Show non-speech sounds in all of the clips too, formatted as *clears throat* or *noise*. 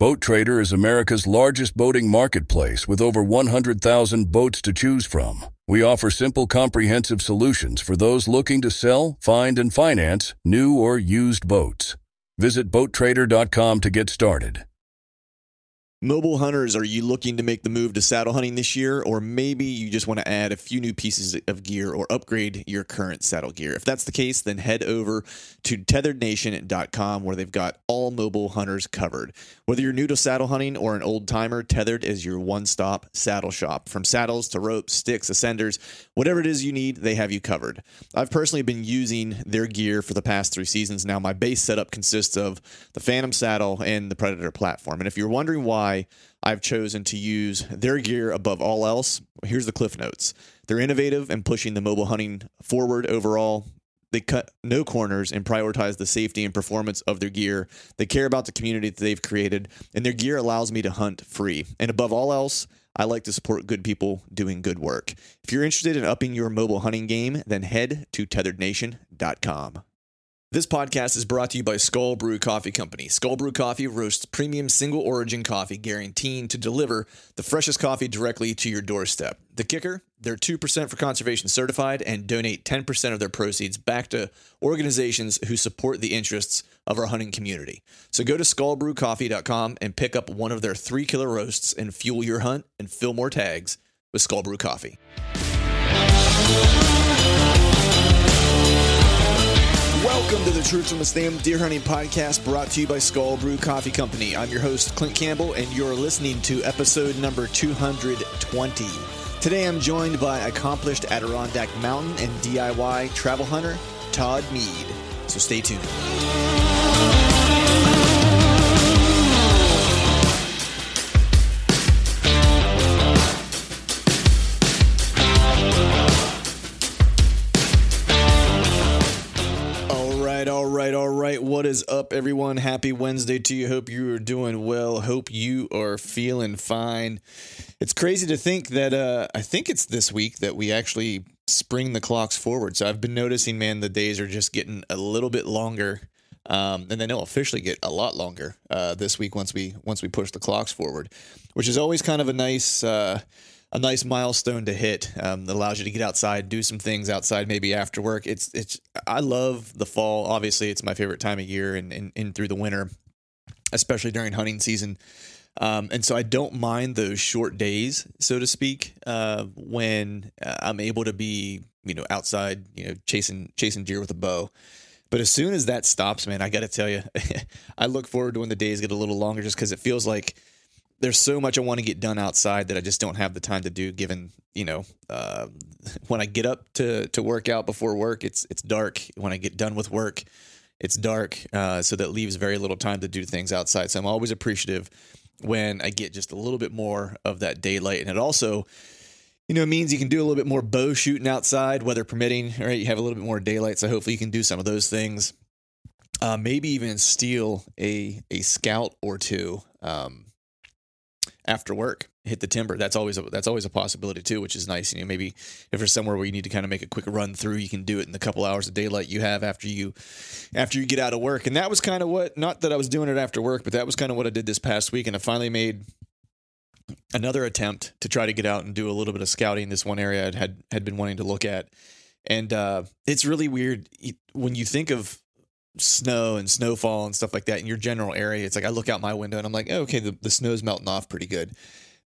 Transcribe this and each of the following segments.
Boat Trader is America's largest boating marketplace with over 100,000 boats to choose from. We offer simple, comprehensive solutions for those looking to sell, find, and finance new or used boats. Visit BoatTrader.com to get started. Mobile hunters, are you looking to make the move to saddle hunting this year? Or maybe you just want to add a few new pieces of gear or upgrade your current saddle gear? If that's the case, then head over to tetherednation.com where they've got all mobile hunters covered. Whether you're new to saddle hunting or an old timer, Tethered is your one stop saddle shop. From saddles to ropes, sticks, ascenders, whatever it is you need, they have you covered. I've personally been using their gear for the past three seasons now. My base setup consists of the Phantom saddle and the Predator platform. And if you're wondering why, why I've chosen to use their gear above all else. Here's the cliff notes. They're innovative and pushing the mobile hunting forward overall. They cut no corners and prioritize the safety and performance of their gear. They care about the community that they've created, and their gear allows me to hunt free. And above all else, I like to support good people doing good work. If you're interested in upping your mobile hunting game, then head to tetherednation.com. This podcast is brought to you by Skull Brew Coffee Company. Skull Brew Coffee roasts premium single origin coffee, guaranteeing to deliver the freshest coffee directly to your doorstep. The kicker? They're 2% for conservation certified and donate 10% of their proceeds back to organizations who support the interests of our hunting community. So go to skullbrewcoffee.com and pick up one of their three killer roasts and fuel your hunt and fill more tags with Skull Brew Coffee. Welcome to the Truth from the Stand Deer Hunting Podcast brought to you by Skull Brew Coffee Company. I'm your host, Clint Campbell, and you're listening to episode number 220. Today I'm joined by accomplished Adirondack Mountain and DIY travel hunter, Todd Mead. So stay tuned. What is up, everyone? Happy Wednesday to you. Hope you are doing well. Hope you are feeling fine. It's crazy to think that uh, I think it's this week that we actually spring the clocks forward. So I've been noticing, man, the days are just getting a little bit longer. Um, and then they'll officially get a lot longer uh, this week once we once we push the clocks forward, which is always kind of a nice uh, a nice milestone to hit um, that allows you to get outside, do some things outside, maybe after work. It's it's I love the fall. Obviously, it's my favorite time of year, and in, through the winter, especially during hunting season. Um, and so I don't mind those short days, so to speak, uh, when uh, I'm able to be, you know, outside, you know, chasing chasing deer with a bow. But as soon as that stops, man, I got to tell you, *laughs* I look forward to when the days get a little longer, just because it feels like there's so much I want to get done outside that I just don't have the time to do. Given you know, uh, *laughs* when I get up to to work out before work, it's it's dark. When I get done with work, it's dark. Uh, so that leaves very little time to do things outside. So I'm always appreciative when I get just a little bit more of that daylight, and it also. You know, it means you can do a little bit more bow shooting outside, weather permitting. Right, you have a little bit more daylight, so hopefully you can do some of those things. Uh, maybe even steal a a scout or two. Um, after work hit the timber. That's always a, that's always a possibility too which is nice. You know maybe if there's somewhere where you need to kind of make a quick run through you can do it in the couple hours of daylight you have after you after you get out of work. And that was kind of what not that I was doing it after work but that was kind of what I did this past week. And I finally made another attempt to try to get out and do a little bit of scouting this one area I had had been wanting to look at. And uh, it's really weird. When you think of snow and snowfall and stuff like that in your general area. It's like I look out my window and I'm like, oh, okay, the, the snow's melting off pretty good.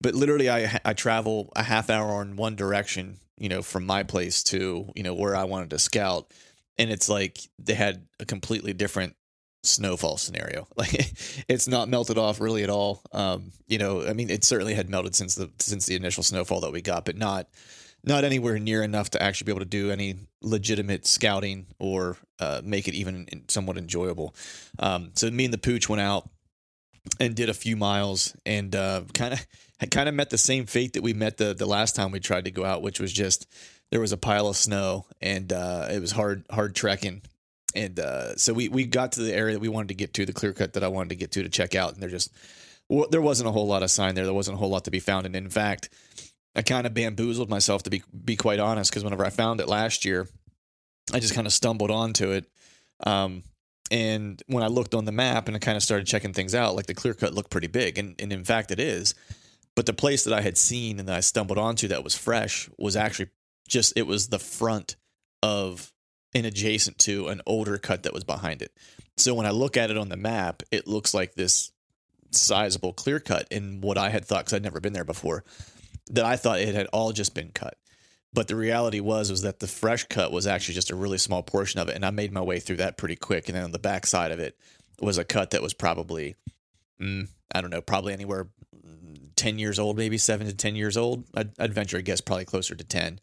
But literally, I I travel a half hour in one direction, you know, from my place to you know where I wanted to scout, and it's like they had a completely different snowfall scenario. *laughs* Like it's not melted off really at all. Um, you know, I mean, it certainly had melted since the since the initial snowfall that we got, but not not anywhere near enough to actually be able to do any legitimate scouting or uh, make it even somewhat enjoyable. Um, so me and the pooch went out and did a few miles and kind of kind of met the same fate that we met the the last time we tried to go out, which was just there was a pile of snow and uh, it was hard hard trekking. And uh, so we we got to the area that we wanted to get to, the clear cut that I wanted to get to to check out, and there just well, there wasn't a whole lot of sign there. There wasn't a whole lot to be found, and in fact, I kind of bamboozled myself to be be quite honest, because whenever I found it last year, I just kind of stumbled onto it. Um, and when I looked on the map and I kind of started checking things out, like the clear cut looked pretty big, and, and in fact it is. But the place that I had seen and that I stumbled onto that was fresh was actually just it was the front of and adjacent to an older cut that was behind it. So when I look at it on the map, it looks like this sizable clear cut in what I had thought because I'd never been there before. That I thought it had all just been cut. But the reality was was that the fresh cut was actually just a really small portion of it, and I made my way through that pretty quick. And then on the back side of it was a cut that was probably, mm, I don't know, probably anywhere 10 years old, maybe seven to 10 years old. I'd, I'd venture a guess probably closer to 10,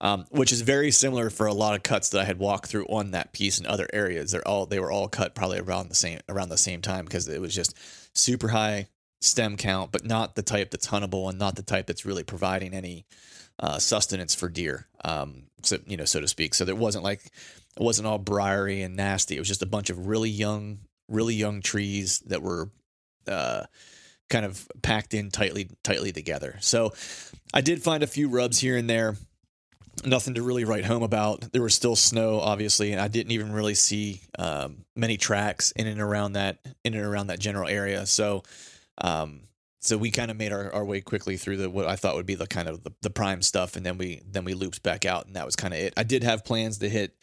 um, which is very similar for a lot of cuts that I had walked through on that piece in other areas. They're all, they were all cut probably around the same, around the same time because it was just super high stem count, but not the type that's huntable and not the type that's really providing any uh, sustenance for deer. Um, so, you know, so to speak. So there wasn't like, it wasn't all briary and nasty. It was just a bunch of really young, really young trees that were, uh, kind of packed in tightly tightly together. So I did find a few rubs here and there. Nothing to really write home about. There was still snow, obviously, and I didn't even really see um, many tracks in and around that in and around that general area. So, um, so we kind of made our, our way quickly through the what I thought would be the kind of the, the prime stuff, and then we then we looped back out, and that was kind of it. I did have plans to hit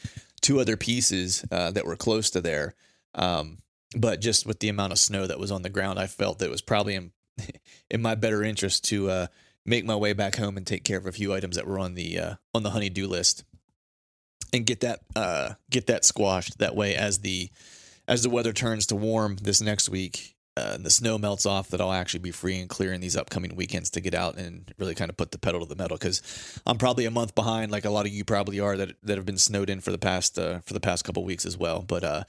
two other pieces uh, that were close to there, um, but just with the amount of snow that was on the ground, I felt that it was probably in *laughs* in my better interest to uh, make my way back home and take care of a few items that were on the uh, on the honeydew list, and get that uh, get that squashed. That way, as the as the weather turns to warm this next week, uh, the snow melts off, that I'll actually be free and clear in these upcoming weekends to get out and really kind of put the pedal to the metal because I'm probably a month behind, like a lot of you probably are that that have been snowed in for the past uh, for the past couple weeks as well. But uh,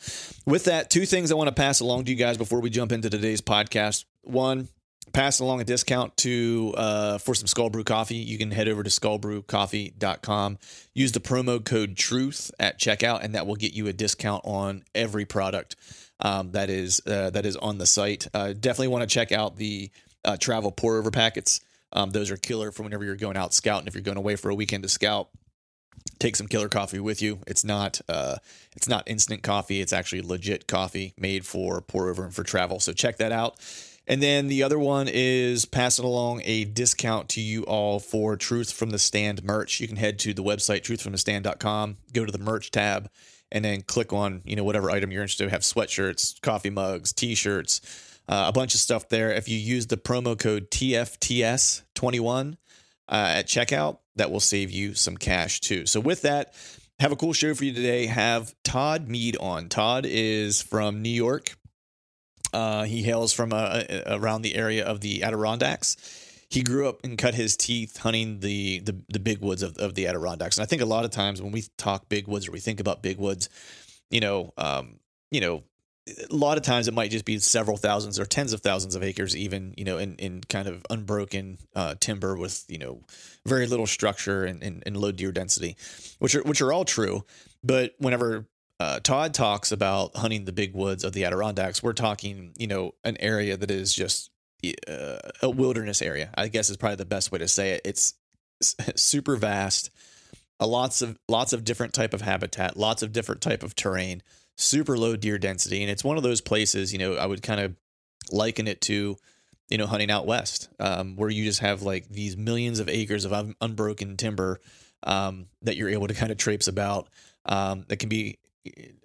with that, two things I want to pass along to you guys before we jump into today's podcast. One, pass along a discount to uh, for some Skull Brew coffee. You can head over to skullbrewcoffee.com. Use the promo code TRUTH at checkout, and that will get you a discount on every product um, that is uh, that is on the site. Uh, definitely want to check out the uh, travel pour over packets. Um, those are killer for whenever you're going out scouting. If you're going away for a weekend to scout, take some killer coffee with you. It's not uh, it's not instant coffee. It's actually legit coffee made for pour over and for travel. So check that out. And then the other one is passing along a discount to you all for Truth from the Stand merch. You can head to the website truthfromthestand.com, go to the merch tab, and then click on you know whatever item you're interested in. Have sweatshirts, coffee mugs, t-shirts, uh, a bunch of stuff there. If you use the promo code TFTS21 uh, at checkout, that will save you some cash too. So with that, have a cool show for you today. Have Todd Mead on. Todd is from New York. Uh, he hails from uh, around the area of the Adirondacks he grew up and cut his teeth hunting the the, the big woods of, of the Adirondacks. And I think a lot of times when we talk big woods or we think about big woods, you know, um, you know, a lot of times it might just be several thousands or tens of thousands of acres, even you know, in, in kind of unbroken uh, timber with you know very little structure and, and, and, low deer density, which are which are all true. But whenever uh, Todd talks about hunting the big woods of the Adirondacks, we're talking you know an area that is just uh, a wilderness area. I guess is probably the best way to say it. It's *laughs* super vast, lots of lots of different type of habitat, lots of different type of terrain, super low deer density, and it's one of those places. You know, I would kind of liken it to you know hunting out west, um, where you just have like these millions of acres of un- unbroken timber um, that you're able to kind of traipse about. Um, that can be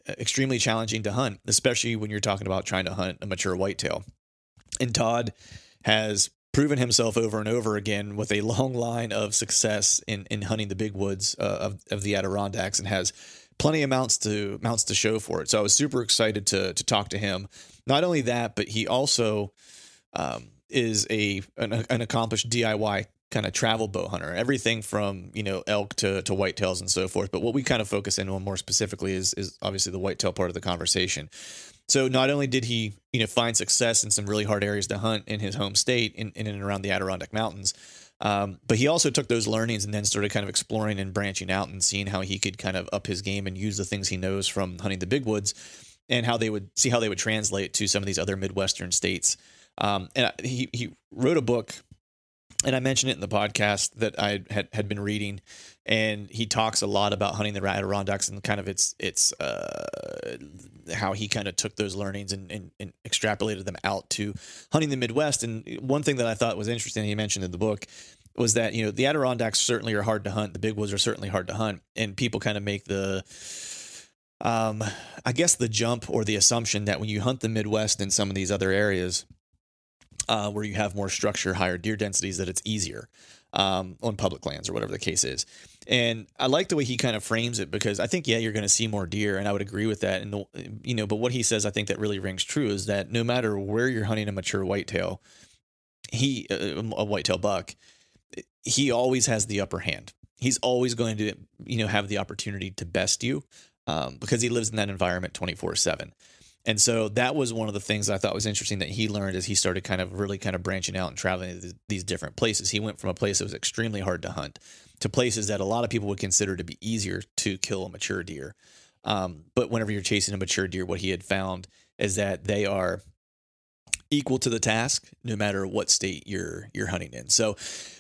extremely challenging to hunt, especially when you're talking about trying to hunt a mature whitetail. And Todd has proven himself over and over again with a long line of success in, in hunting the big woods uh, of, of the Adirondacks and has plenty of mounts to mounts to show for it. So I was super excited to to talk to him. Not only that, but he also um, is a an, an, accomplished DIY kind of travel bow hunter. Everything from you know elk to to whitetails and so forth. But what we kind of focus in on more specifically is is obviously the whitetail part of the conversation. So not only did he, you know, find success in some really hard areas to hunt in his home state in, in and around the Adirondack Mountains, um, but he also took those learnings and then started kind of exploring and branching out and seeing how he could kind of up his game and use the things he knows from hunting the big woods and how they would see how they would translate to some of these other Midwestern states. Um, and he, he wrote a book and I mentioned it in the podcast that I had, had been reading, and he talks a lot about hunting the Adirondacks and kind of its its uh, how he kind of took those learnings and, and, and, extrapolated them out to hunting the Midwest. And one thing that I thought was interesting, he mentioned in the book, was that you know the Adirondacks certainly are hard to hunt, the big woods are certainly hard to hunt, and people kind of make the um, I guess the jump or the assumption that when you hunt the Midwest and some of these other areas uh, where you have more structure, higher deer densities, that it's easier um, on public lands or whatever the case is. And I like the way he kind of frames it because I think yeah you're going to see more deer, and I would agree with that. And you know, but what he says I think that really rings true is that no matter where you're hunting a mature whitetail, he uh, a whitetail buck, he always has the upper hand. He's always going to you know have the opportunity to best you um, because he lives in that environment 24 seven. And so that was one of the things I thought was interesting that he learned as he started kind of really kind of branching out and traveling to these different places. He went from a place that was extremely hard to hunt to places that a lot of people would consider to be easier to kill a mature deer. Um, but whenever you're chasing a mature deer, what he had found is that they are equal to the task no matter what state you're you're hunting in. So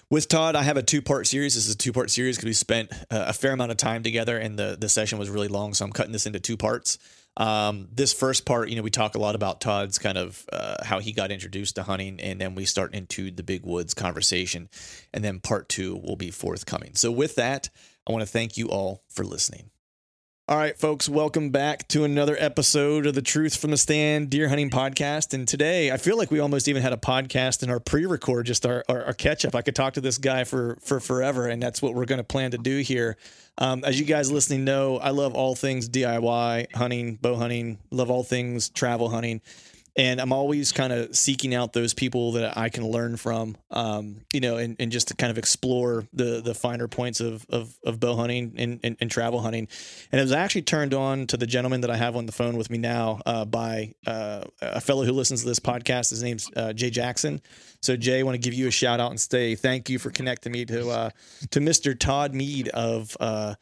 with Todd, I have a two part series. This is a two part series because we spent a fair amount of time together, and the the session was really long. So I'm cutting this into two parts. Um, this first part, you know, we talk a lot about Todd's kind of uh, how he got introduced to hunting, and then we start into the big woods conversation, and then part two will be forthcoming. So, with that, I want to thank you all for listening. All right, folks, welcome back to another episode of the Truth from the Stand Deer Hunting Podcast. And today, I feel like we almost even had a podcast in our pre-record, just our, our, our catch up. I could talk to this guy for for forever, and that's what we're going to plan to do here. Um, as you guys listening know, I love all things DIY hunting, bow hunting, love all things travel hunting and I'm always kind of seeking out those people that I can learn from, um, you know, and, and just to kind of explore the the finer points of of, of bow hunting and, and, and, travel hunting. And it was actually turned on to the gentleman that I have on the phone with me now uh, by uh, a fellow who listens to this podcast. His name's uh, Jay Jackson. So Jay, I want to give you a shout out and say thank you for connecting me to uh, to Mr. Todd Mead of uh,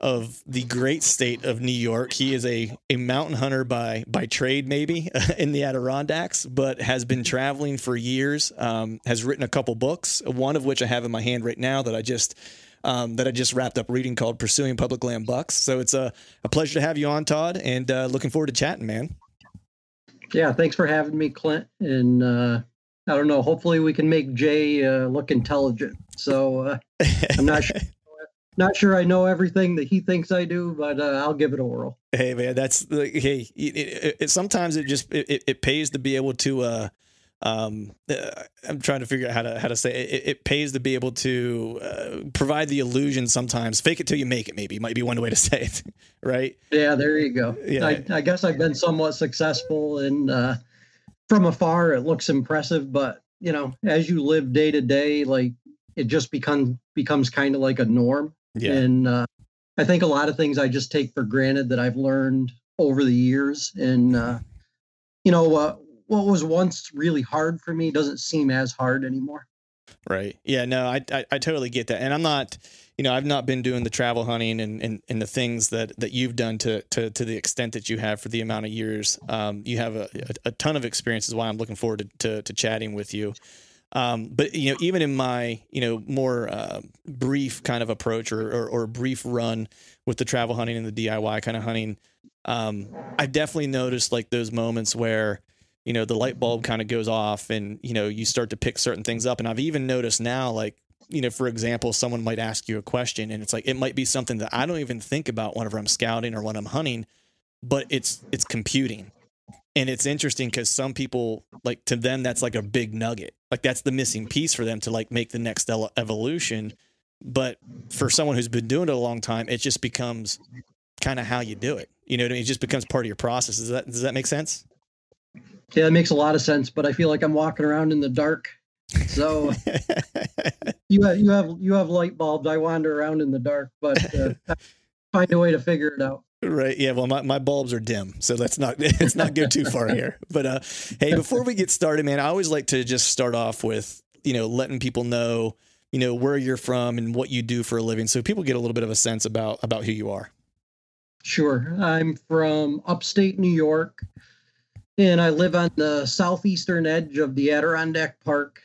of the great state of New York. He is a, a mountain hunter by by trade, maybe *laughs* in the Adirondacks, but has been traveling for years. Um, has written a couple books, one of which I have in my hand right now that I just um, that I just wrapped up reading called "Pursuing Public Land Bucks." So it's a, a pleasure to have you on, Todd, and uh, looking forward to chatting, man. Yeah, thanks for having me, Clint. And uh, I don't know. Hopefully, we can make Jay uh, look intelligent. So uh, I'm not *laughs* sure not sure I know everything that he thinks I do, but uh, I'll give it a whirl. Hey man, that's like, hey. It, it, it, sometimes it just it, it pays to be able to. Uh, um, uh, I'm trying to figure out how to how to say it. it pays to be able to uh, provide the illusion. Sometimes fake it till you make it. Maybe might be one way to say it, *laughs* right? Yeah, there you go. Yeah, I, I guess I've been somewhat successful, and uh, from afar it looks impressive, but you know, as you live day to day, like it just becomes becomes kind of like a norm yeah. And uh, I think a lot of things I just take for granted that I've learned over the years. And, uh, you know, uh, what was once really hard for me doesn't seem as hard anymore. Right. Yeah. No, I, I, I totally get that. And I'm not, you know, I've not been doing the travel hunting and, and, and the things that, that you've done to, to, to the extent that you have for the amount of years. Um, you have a, a, a ton of experiences why I'm looking forward to, to, to chatting with you. Um, but you know, even in my you know more uh, brief kind of approach or, or, or brief run with the travel hunting and the DIY kind of hunting, um, I definitely noticed like those moments where you know the light bulb kind of goes off and you know you start to pick certain things up. And I've even noticed now like you know, for example, someone might ask you a question and it's like it might be something that I don't even think about whenever I'm scouting or when I'm hunting, but it's it's computing and it's interesting because some people like to them that's like a big nugget. Like that's the missing piece for them to like make the next evolution. But for someone who's been doing it a long time it just becomes kind of how you do it. You know I mean? it just becomes part of your process. Does that does that make sense? Yeah it makes a lot of sense but i feel like i'm walking around in the dark. So *laughs* you have you have you have light bulbs. I wander around in the dark but uh, *laughs* find a way to figure it out Right. Yeah. Well, my, my bulbs are dim, so let's not *laughs* let's not go too far here. But uh, hey, before we get started, man, I always like to just start off with you know letting people know you know where you're from and what you do for a living, so people get a little bit of a sense about about who you are. Sure. I'm from upstate New York, and I live on the southeastern edge of the Adirondack Park.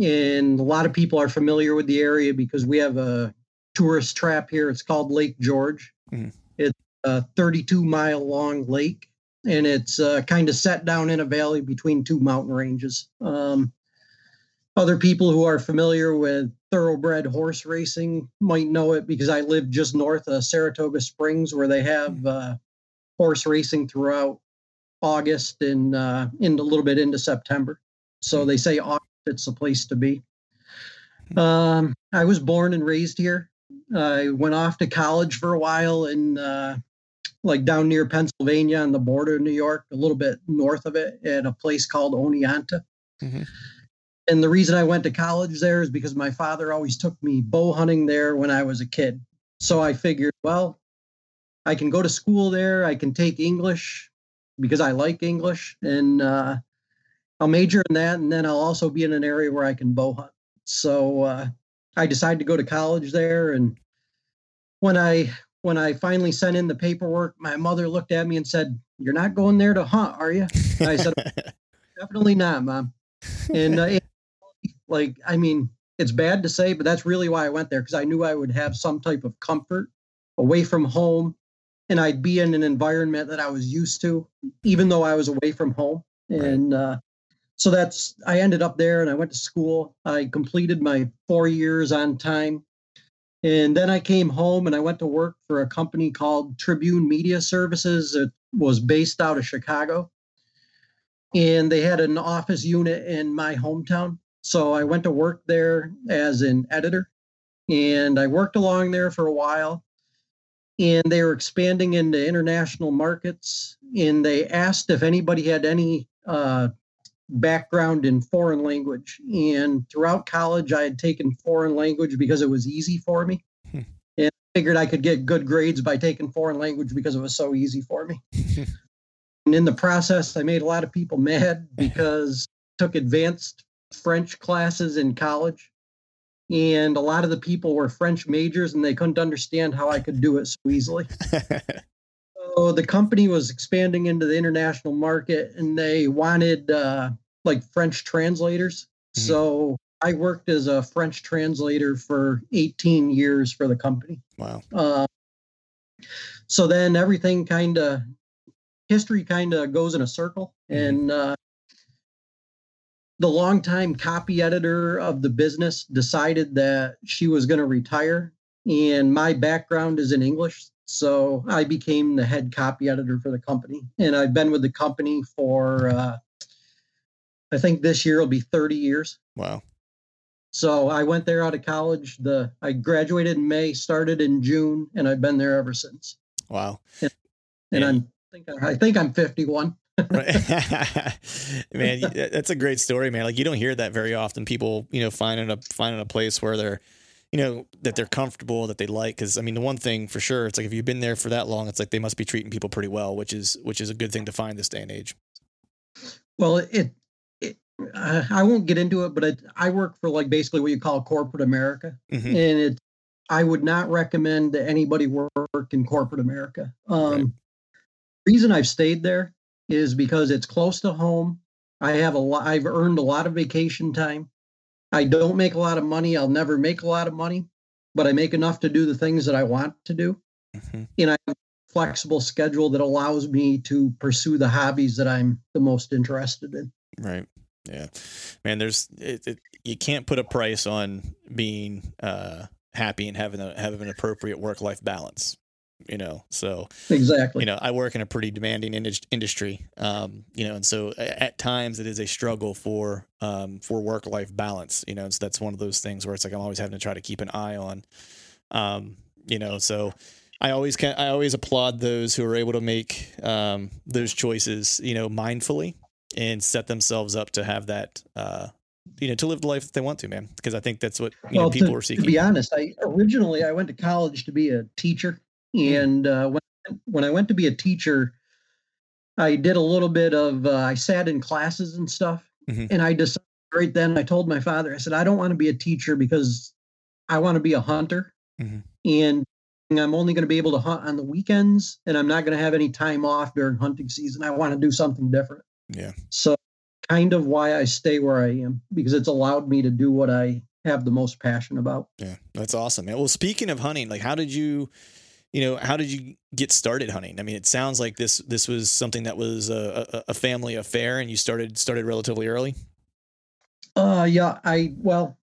And a lot of people are familiar with the area because we have a tourist trap here. It's called Lake George. Mm-hmm. A 32 mile long lake, and it's uh, kind of set down in a valley between two mountain ranges. Um, other people who are familiar with thoroughbred horse racing might know it because I live just north of Saratoga Springs, where they have uh, horse racing throughout August and uh, into a little bit into September. So they say August it's the place to be. Um, I was born and raised here. I went off to college for a while in uh, like down near Pennsylvania on the border of New York, a little bit north of it, at a place called Oneonta. Mm-hmm. And the reason I went to college there is because my father always took me bow hunting there when I was a kid. So I figured, well, I can go to school there. I can take English because I like English, and uh, I'll major in that. And then I'll also be in an area where I can bow hunt. So uh, I decided to go to college there. And when I when I finally sent in the paperwork, my mother looked at me and said, "You're not going there to hunt, are you?" And I said, *laughs* "Definitely not, mom." And uh, like, I mean, it's bad to say, but that's really why I went there because I knew I would have some type of comfort away from home and I'd be in an environment that I was used to, even though I was away from home. And uh, so that's, I ended up there and I went to school. I completed my four years on time. And then I came home and I went to work for a company called Tribune Media Services. It was based out of Chicago. And they had an office unit in my hometown. So I went to work there as an editor and I worked along there for a while. And they were expanding into international markets. And they asked if anybody had any uh, background in foreign language. And throughout college, I had taken foreign language because it was easy for me. Hmm. And figured I could get good grades by taking foreign language because it was so easy for me. *laughs* and in the process, I made a lot of people mad *laughs* because I took advanced French classes in college. And a lot of the people were French majors and they couldn't understand how I could do it so easily. *laughs* so the company was expanding into the international market and they wanted uh, like French translators. Mm-hmm. So I worked as a French translator for 18 years for the company. Wow. Uh, so then everything kind of history kind of goes in a circle mm-hmm. and uh, the longtime copy editor of the business decided that she was going to retire. And my background is in English. So I became the head copy editor for the company. And I've been with the company for, uh, I think this year will be 30 years. Wow. So I went there out of college. The I graduated in May, started in June, and I've been there ever since. Wow. And, and I'm I think, I think I'm 51 right. *laughs* *laughs* man, that's a great story, man. Like you don't hear that very often. People, you know, finding a finding a place where they're, you know, that they're comfortable, that they like. Because I mean, the one thing for sure, it's like if you've been there for that long, it's like they must be treating people pretty well, which is which is a good thing to find this day and age. Well, it, it uh, I won't get into it, but it, I work for like basically what you call corporate America, mm-hmm. and it. I would not recommend that anybody work in corporate America. Um, right. Reason I've stayed there is because it's close to home. I have a lot, I've earned a lot of vacation time. I don't make a lot of money. I'll never make a lot of money, but I make enough to do the things that I want to do. Mm-hmm. And I have a flexible schedule that allows me to pursue the hobbies that I'm the most interested in. Right. Yeah. Man, there's, it, it, you can't put a price on being, uh, happy and having a having an appropriate work life balance you know so exactly you know i work in a pretty demanding in- industry um, you know and so at times it is a struggle for um, for work life balance you know and so that's one of those things where it's like i'm always having to try to keep an eye on um, you know so i always can i always applaud those who are able to make um, those choices you know mindfully and set themselves up to have that uh, you know to live the life that they want to man because i think that's what you well, know people to, are seeking to be honest i originally i went to college to be a teacher. And uh, when, when I went to be a teacher, I did a little bit of uh, I sat in classes and stuff, mm-hmm. and I decided right then I told my father I said I don't want to be a teacher because I want to be a hunter, mm-hmm. and I'm only going to be able to hunt on the weekends, and I'm not going to have any time off during hunting season. I want to do something different. Yeah. So, kind of why I stay where I am because it's allowed me to do what I have the most passion about. Yeah, that's awesome. Well, speaking of hunting, like how did you, you know, how did you get started hunting? I mean, it sounds like this this was something that was a, a, a family affair, and you started started relatively early. Uh, yeah, I well,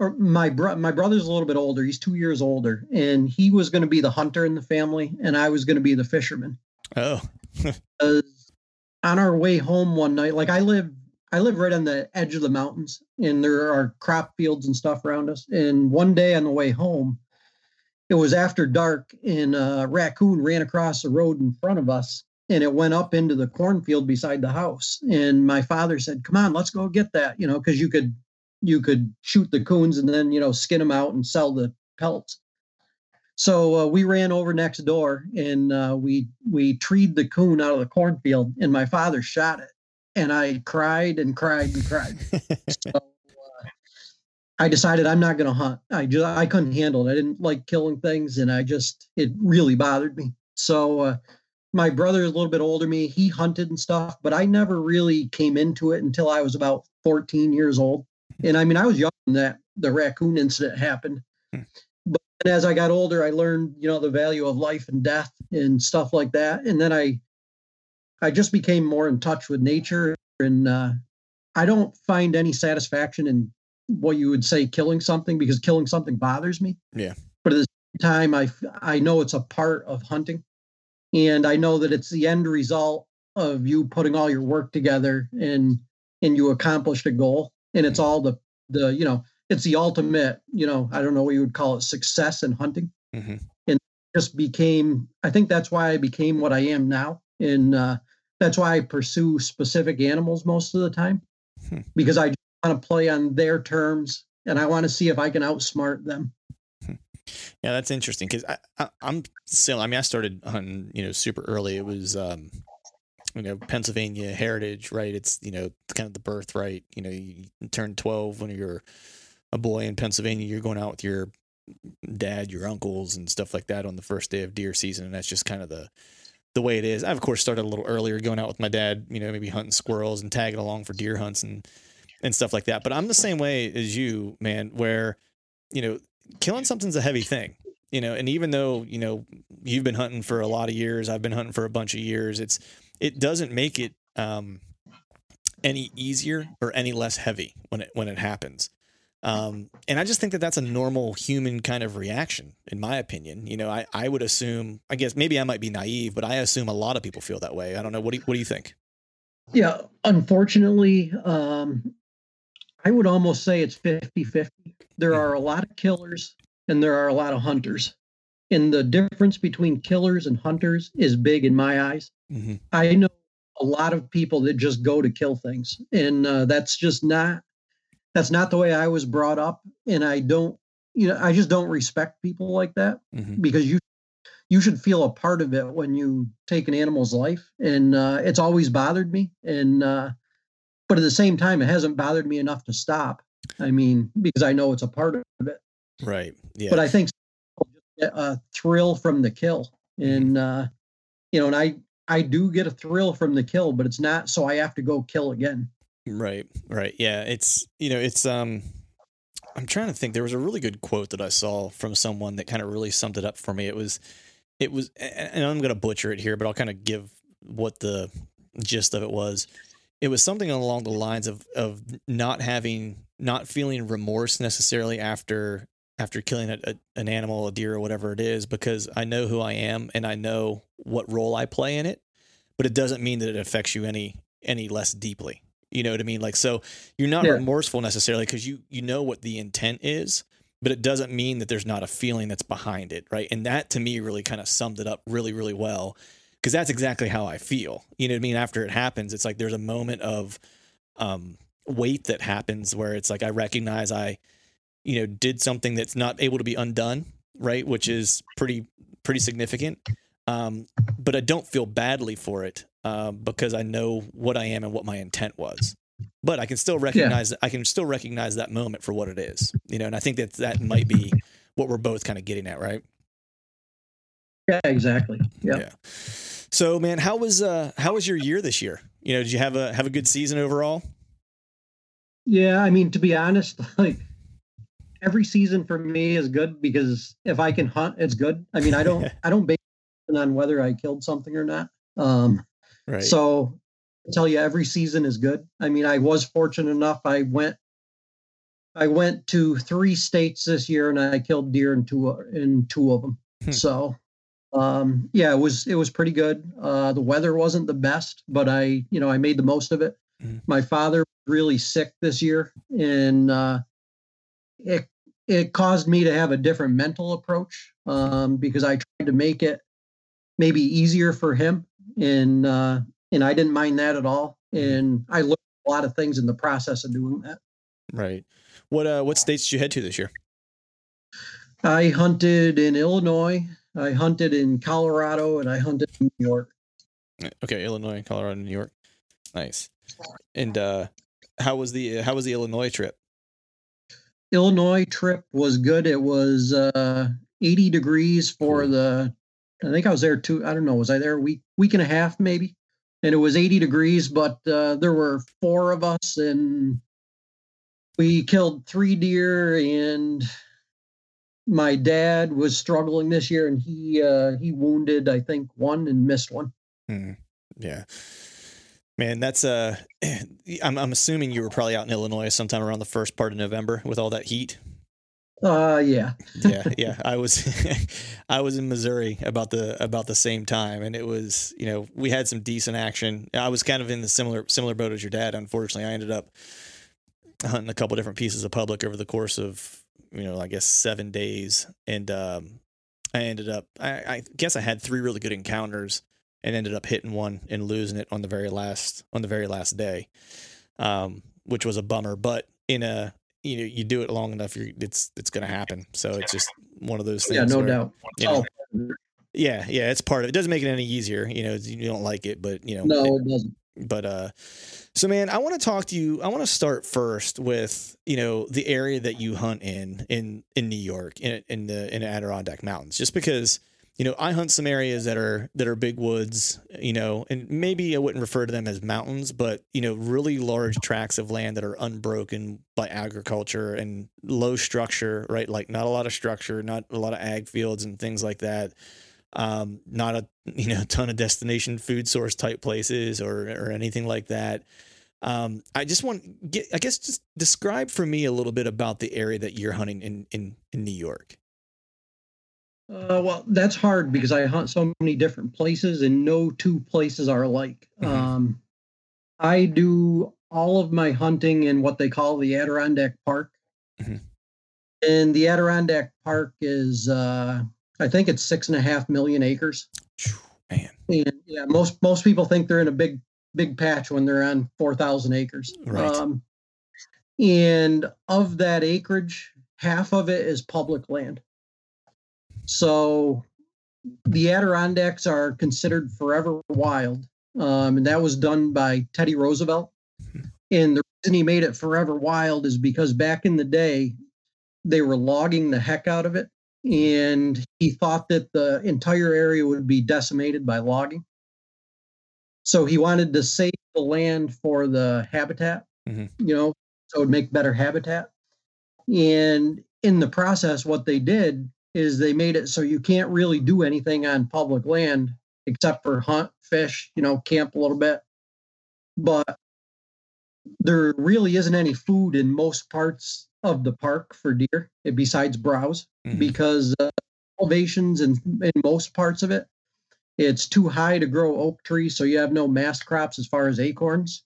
or my bro- my brother's a little bit older. He's two years older, and he was going to be the hunter in the family, and I was going to be the fisherman. Oh, *laughs* on our way home one night, like I live, I live right on the edge of the mountains, and there are crop fields and stuff around us. And one day on the way home, it was after dark, and a raccoon ran across the road in front of us, and it went up into the cornfield beside the house. And my father said, "Come on, let's go get that," you know, because you could you could shoot the coons and then you know skin them out and sell the pelts. So uh, we ran over next door and uh, we we treed the coon out of the cornfield and my father shot it and I cried and cried and cried. *laughs* so I decided I'm not going to hunt. I just I couldn't handle it. I didn't like killing things and I just it really bothered me. So uh, my brother is a little bit older than me. He hunted and stuff, but I never really came into it until I was about 14 years old. And I mean, I was young when that the raccoon incident happened. Hmm. But as I got older, I learned, you know, the value of life and death and stuff like that. And then I, I just became more in touch with nature, and uh, I don't find any satisfaction in what you would say killing something because killing something bothers me. Yeah. But at the same time, I I know it's a part of hunting, and I know that it's the end result of you putting all your work together and and you accomplished a goal and it's all the the you know it's the ultimate you know i don't know what you would call it success in hunting mm-hmm. and just became i think that's why i became what i am now and uh, that's why i pursue specific animals most of the time hmm. because i want to play on their terms and i want to see if i can outsmart them *laughs* yeah that's interesting because I, i'm still i mean i started hunting you know super early it was um you know Pennsylvania heritage, right? It's you know kind of the birthright. You know, you turn twelve when you're a boy in Pennsylvania. You're going out with your dad, your uncles, and stuff like that on the first day of deer season, and that's just kind of the the way it is. I of course started a little earlier, going out with my dad. You know, maybe hunting squirrels and tagging along for deer hunts and and stuff like that. But I'm the same way as you, man. Where you know, killing something's a heavy thing you know and even though you know you've been hunting for a lot of years i've been hunting for a bunch of years it's it doesn't make it um, any easier or any less heavy when it when it happens. Um, and I just think that that's a normal human kind of reaction, in my opinion. You know, I, I would assume, I guess maybe I might be naive, but I assume a lot of people feel that way. I don't know. What do you, what do you think? Yeah, unfortunately, um, I would almost say it's 50 50. There are a lot of killers and there are a lot of hunters. And the difference between killers and hunters is big in my eyes. Mm-hmm. I know a lot of people that just go to kill things, and uh, that's just not that's not the way I was brought up, and I don't you know I just don't respect people like that mm-hmm. because you you should feel a part of it when you take an animal's life, and uh, it's always bothered me, and uh, but at the same time, it hasn't bothered me enough to stop. I mean, because I know it's a part of it. Right. Yeah. But I think a thrill from the kill, mm-hmm. and uh, you know, and I I do get a thrill from the kill, but it's not so I have to go kill again. Right, right. Yeah, it's you know, it's um I'm trying to think there was a really good quote that I saw from someone that kind of really summed it up for me. It was it was and I'm going to butcher it here, but I'll kind of give what the gist of it was. It was something along the lines of of not having not feeling remorse necessarily after after killing a, a, an animal, a deer, or whatever it is, because I know who I am and I know what role I play in it. But it doesn't mean that it affects you any any less deeply. You know what I mean? Like, so you're not yeah. remorseful necessarily because you you know what the intent is, but it doesn't mean that there's not a feeling that's behind it, right? And that to me really kind of summed it up really, really well because that's exactly how I feel. You know what I mean? After it happens, it's like there's a moment of um, weight that happens where it's like I recognize I you know did something that's not able to be undone right which is pretty pretty significant Um, but I don't feel badly for it um, because I know what I am and what my intent was. But I can still recognize yeah. I can still recognize that moment for what it is, you know. And I think that that might be what we're both kind of getting at, right? Yeah, exactly. Yep. Yeah. So, man, how was uh how was your year this year? You know, did you have a have a good season overall? Yeah, I mean, to be honest, *laughs* like every season for me is good because if I can hunt, it's good. I mean, I don't *laughs* I don't base on whether I killed something or not. Um, right. So I tell you, every season is good. I mean, I was fortunate enough. I went I went to three states this year, and I killed deer in two in two of them. Hmm. So um, yeah, it was it was pretty good. Uh, the weather wasn't the best, but I you know I made the most of it. Mm-hmm. My father was really sick this year, and uh, it it caused me to have a different mental approach um, because I tried to make it maybe easier for him, and uh, and I didn't mind that at all. Mm-hmm. And I learned a lot of things in the process of doing that. Right. What uh what states did you head to this year? I hunted in Illinois, I hunted in Colorado and I hunted in New York. Okay, Illinois, Colorado, New York. Nice. And uh how was the how was the Illinois trip? Illinois trip was good. It was uh 80 degrees for cool. the I think I was there two I don't know, was I there a week week and a half maybe? And it was 80 degrees, but uh there were four of us and we killed three deer and my dad was struggling this year and he uh he wounded i think one and missed one. Hmm. yeah. Man that's uh *clears throat* I'm, I'm assuming you were probably out in illinois sometime around the first part of november with all that heat. Uh yeah. *laughs* Yeah yeah. I was *laughs* i was in missouri about the about the same time and it was you know we had some decent action. I was kind of in the similar similar boat as your dad unfortunately. I ended up hunting a couple different pieces of public over the course of you know, I guess seven days, and um, I ended up. I, I guess I had three really good encounters, and ended up hitting one and losing it on the very last on the very last day, um, which was a bummer. But in a you know you do it long enough, you're, it's it's going to happen. So it's just one of those things. Yeah, no where, doubt. You know, oh. Yeah, yeah, it's part of it. it. Doesn't make it any easier. You know, you don't like it, but you know, no, it doesn't. But uh, so man, I want to talk to you. I want to start first with you know the area that you hunt in in in New York in in the in the Adirondack Mountains, just because you know I hunt some areas that are that are big woods, you know, and maybe I wouldn't refer to them as mountains, but you know, really large tracts of land that are unbroken by agriculture and low structure, right? Like not a lot of structure, not a lot of ag fields and things like that um, not a *laughs* you know ton of destination food source type places or or anything like that. Um, I just want get I guess just describe for me a little bit about the area that you're hunting in in, in New York. Uh, well, that's hard because I hunt so many different places, and no two places are alike. Mm-hmm. Um, I do all of my hunting in what they call the Adirondack Park, mm-hmm. and the Adirondack Park is uh, I think it's six and a half million acres. Man, and, yeah, most most people think they're in a big big patch when they're on four thousand acres. Right. Um, and of that acreage, half of it is public land. So the Adirondacks are considered forever wild, um, and that was done by Teddy Roosevelt. Hmm. And the reason he made it forever wild is because back in the day, they were logging the heck out of it and he thought that the entire area would be decimated by logging. So he wanted to save the land for the habitat, mm-hmm. you know, so it would make better habitat. And in the process, what they did is they made it so you can't really do anything on public land except for hunt, fish, you know, camp a little bit. But there really isn't any food in most parts of the park for deer eh, besides browse mm-hmm. because uh, elevations in, in most parts of it it's too high to grow oak trees so you have no mast crops as far as acorns.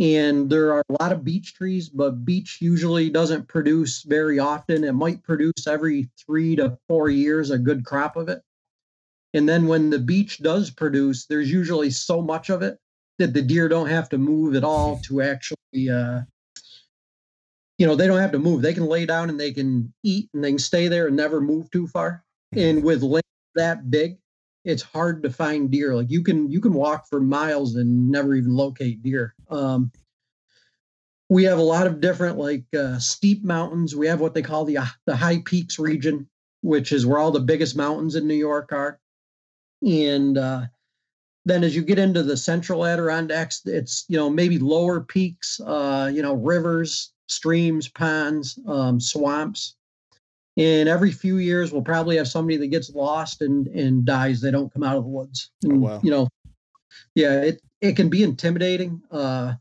And there are a lot of beech trees but beech usually doesn't produce very often. It might produce every three to four years a good crop of it. And then when the beech does produce there's usually so much of it that the deer don't have to move at all *laughs* to actually uh, you know, they don't have to move. They can lay down and they can eat and they can stay there and never move too far. And with land that big, it's hard to find deer. Like you can you can walk for miles and never even locate deer. Um, we have a lot of different like uh, steep mountains. We have what they call the uh, the high peaks region, which is where all the biggest mountains in New York are. And uh, then as you get into the central Adirondacks, it's you know maybe lower peaks, uh, you know rivers, streams, ponds, um, swamps. And every few years, we'll probably have somebody that gets lost and and dies. They don't come out of the woods. Oh, And, oh, wow. You know, yeah, it it can be intimidating. Uh,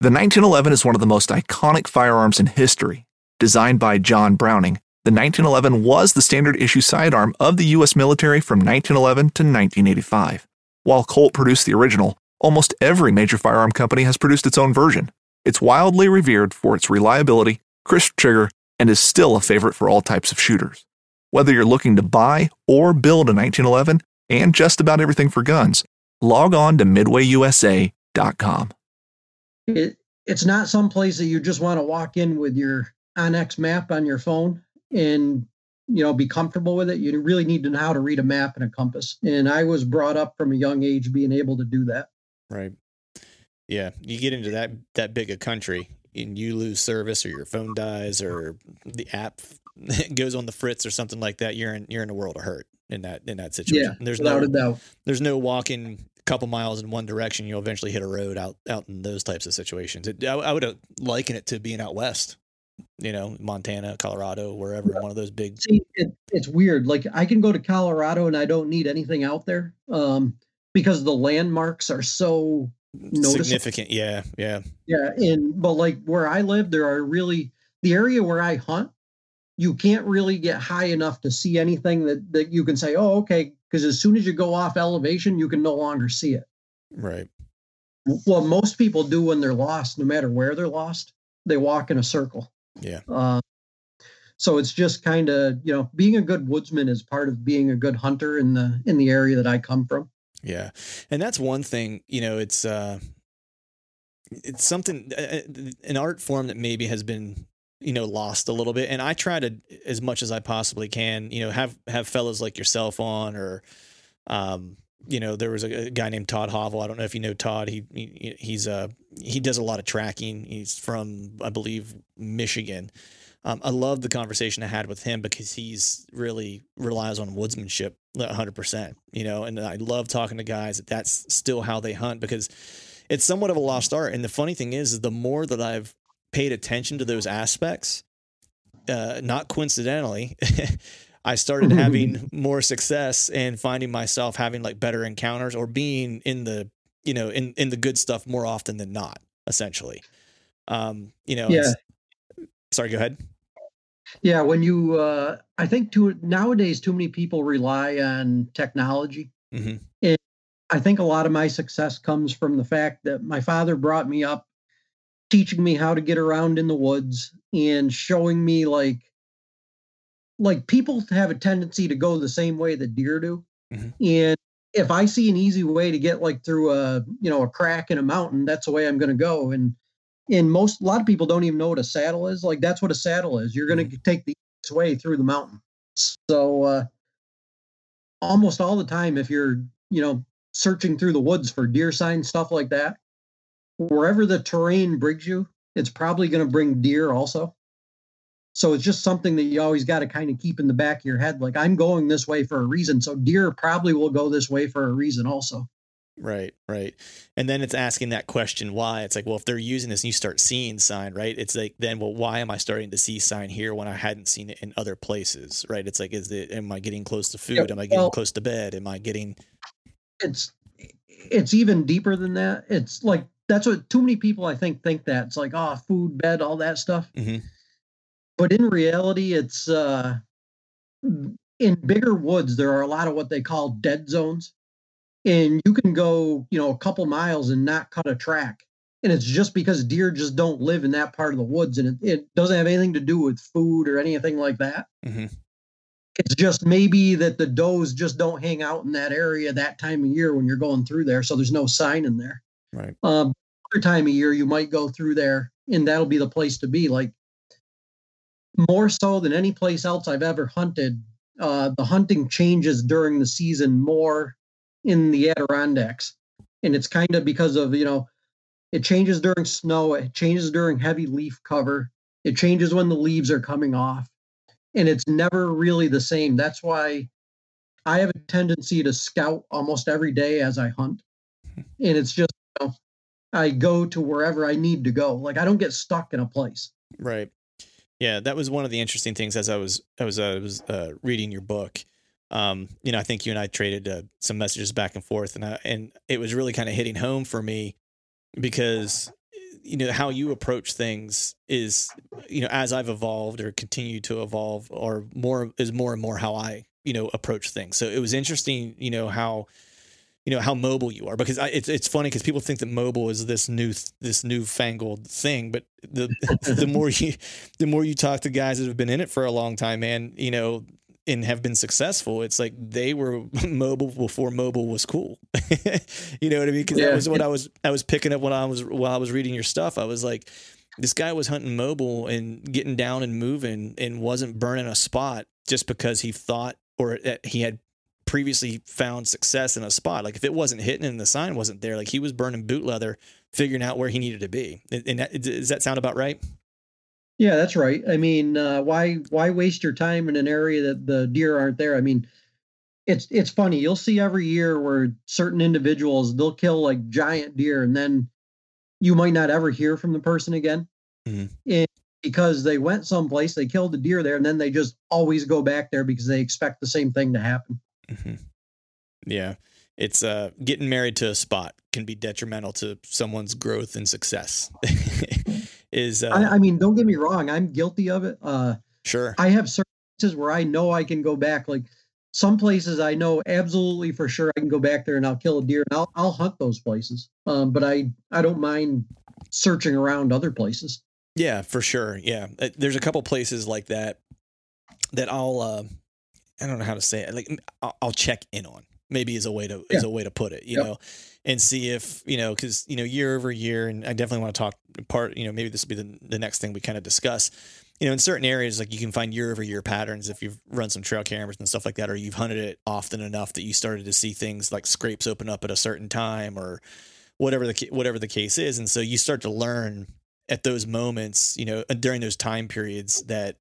the 1911 is one of the most iconic firearms in history. Designed by John Browning, the 1911 was the standard issue sidearm of the U.S. military from 1911 to 1985. While Colt produced the original, almost every major firearm company has produced its own version. It's wildly revered for its reliability, crisp trigger, and is still a favorite for all types of shooters. Whether you're looking to buy or build a 1911 and just about everything for guns, log on to midwayusa.com. it it's not some place that you just want to walk in with your onX map on your phone and you know be comfortable with it. You really need to know how to read a map and a compass. And I was brought up from a young age being able to do that. Right. Yeah, you get into that that big a country and you lose service or your phone dies or the app *laughs* goes on the fritz or something like that. You're in you're in a world of hurt in that in that situation. Yeah, there's without no a doubt. there's no walking a couple miles in one direction. You'll eventually hit a road out out in those types of situations. It, I, I would uh, liken it to being out west. You know, Montana, Colorado, wherever one of those big. See, it, it's weird. Like I can go to Colorado and I don't need anything out there um, because the landmarks are so noticeable. significant. Yeah, yeah, Yeah, and but like where I live, there are really the area where I hunt. You can't really get high enough to see anything that that you can say, "Oh, okay," because as soon as you go off elevation, you can no longer see it. right. Well, most people do when they're lost, no matter where they're lost, they walk in a circle. Yeah. Uh, so it's just kind of you know being a good woodsman is part of being a good hunter in the in the area that I come from. Yeah. And that's one thing, you know, it's uh it's something uh, an art form that maybe has been you know lost a little bit and I try to as much as I possibly can, you know, have have fellows like yourself on or um you know, there was a, a guy named Todd Hovel. I don't know if you know Todd. He, he he's uh he does a lot of tracking. He's from I believe Michigan. Um, I love the conversation I had with him because he's really relies on woodsmanship 100%, you know, and I love talking to guys that that's still how they hunt because it's somewhat of a lost art. And the funny thing is, is the more that I've paid attention to those aspects, uh, not coincidentally, *laughs* I started having *laughs* more success and finding myself having like better encounters or being in the, you know, in, in the good stuff more often than not, essentially. Um, you know, Yeah. sorry, go ahead. Yeah, when you, uh, I think too nowadays, too many people rely on technology. hmm I think a lot of my success comes from the fact that my father brought me up, teaching me how to get around in the woods and showing me like, like people have a tendency to go the same way that deer do. Mhm. And if I see an easy way to get like through a, you know, a crack in a mountain, that's the way I'm going to go. And, and most, a lot of people don't even know what a saddle is. Like that's what a saddle is. You're going to take the way through the mountain. So, uh, almost all the time, if you're, you know, searching through the woods for deer signs, stuff like that, wherever the terrain brings you, it's probably going to bring deer also. So it's just something that you always got to kind of keep in the back of your head. Like I'm going this way for a reason. So deer probably will go this way for a reason also. Right, right. And then it's asking that question why. It's like, well, if they're using this and you start seeing sign, right? It's like then well, why am I starting to see sign here when I hadn't seen it in other places? Right. It's like, is it am I getting close to food? Yep, Am I getting well- close to bed? Am I getting It's it's even deeper than that. It's like that's what too many people I think think that. It's like, oh, food, bed, all that stuff. Mhm. But in reality, it's uh in bigger woods, there are a lot of what they call dead zones. And you can go, you know, a couple miles and not cut a track. And it's just because deer just don't live in that part of the woods. And it, it doesn't have anything to do with food or anything like that. Mhm. It's just maybe that the does just don't hang out in that area that time of year when you're going through there. So there's no sign in there. right? Um, other time of year, you might go through there and that'll be the place to be. Like more so than any place else I've ever hunted, uh, the hunting changes during the season more in the Adirondacks, and it's kind of because of you know it changes during snow, it changes during heavy leaf cover, it changes when the leaves are coming off, and it's never really the same. That's why I have a tendency to scout almost every day as I hunt, *laughs* and it's just you know, I go to wherever I need to go. Like I don't get stuck in a place. Right. Yeah, that was one of the interesting things as I was I was I was uh, reading your book. Um, you know, I think you and I traded uh, some messages back and forth, and I, and it was really kind of hitting home for me because you know how you approach things is you know as I've evolved or continue to evolve, or more is more and more how I you know approach things. So it was interesting, you know how you know how mobile you are because I, it's it's funny because people think that mobile is this new this newfangled thing, but the *laughs* the more you the more you talk to guys that have been in it for a long time, man, you know, and have been successful, it's like they were *laughs* mobile before mobile was cool. *laughs* you know what I mean? Because yeah. that was what I was I was picking up when I was while I was reading your stuff. I was like, this guy was hunting mobile and getting down and moving and wasn't burning a spot just because he thought or he had previously found success in a spot. Like if it wasn't hitting and the sign wasn't there, like he was burning boot leather, figuring out where he needed to be. And that, does that sound about right? Yeah, that's right. I mean, uh, why why waste your time in an area that the deer aren't there? I mean, it's it's funny. You'll see every year where certain individuals they'll kill like giant deer, and then you might not ever hear from the person again. Mm-hmm. And because they went someplace, they killed the deer there, and then they just always go back there because they expect the same thing to happen. Mm-hmm. Yeah. It's uh, getting married to a spot can be detrimental to someone's growth and success. *laughs* Is uh, I, I, mean, don't get me wrong, I'm guilty of it. Uh, sure, I have certain places where I know I can go back. Like some places, I know absolutely for sure I can go back there and I'll kill a deer and I'll I'll hunt those places. Um, but I I don't mind searching around other places. Yeah, for sure. Yeah, uh, there's a couple places like that that I'll uh, I don't know how to say it. Like I'll check in on maybe is a way to yeah. is a way to put it. You yep. know, and see if you know because you know year over year, and I definitely want to talk part. You know, maybe this will be the the next thing we kind of discuss. You know, in certain areas, like you can find year over year patterns if you've run some trail cameras and stuff like that, or you've hunted it often enough that you started to see things like scrapes open up at a certain time, or whatever the whatever the case is, and so you start to learn at those moments, you know, during those time periods that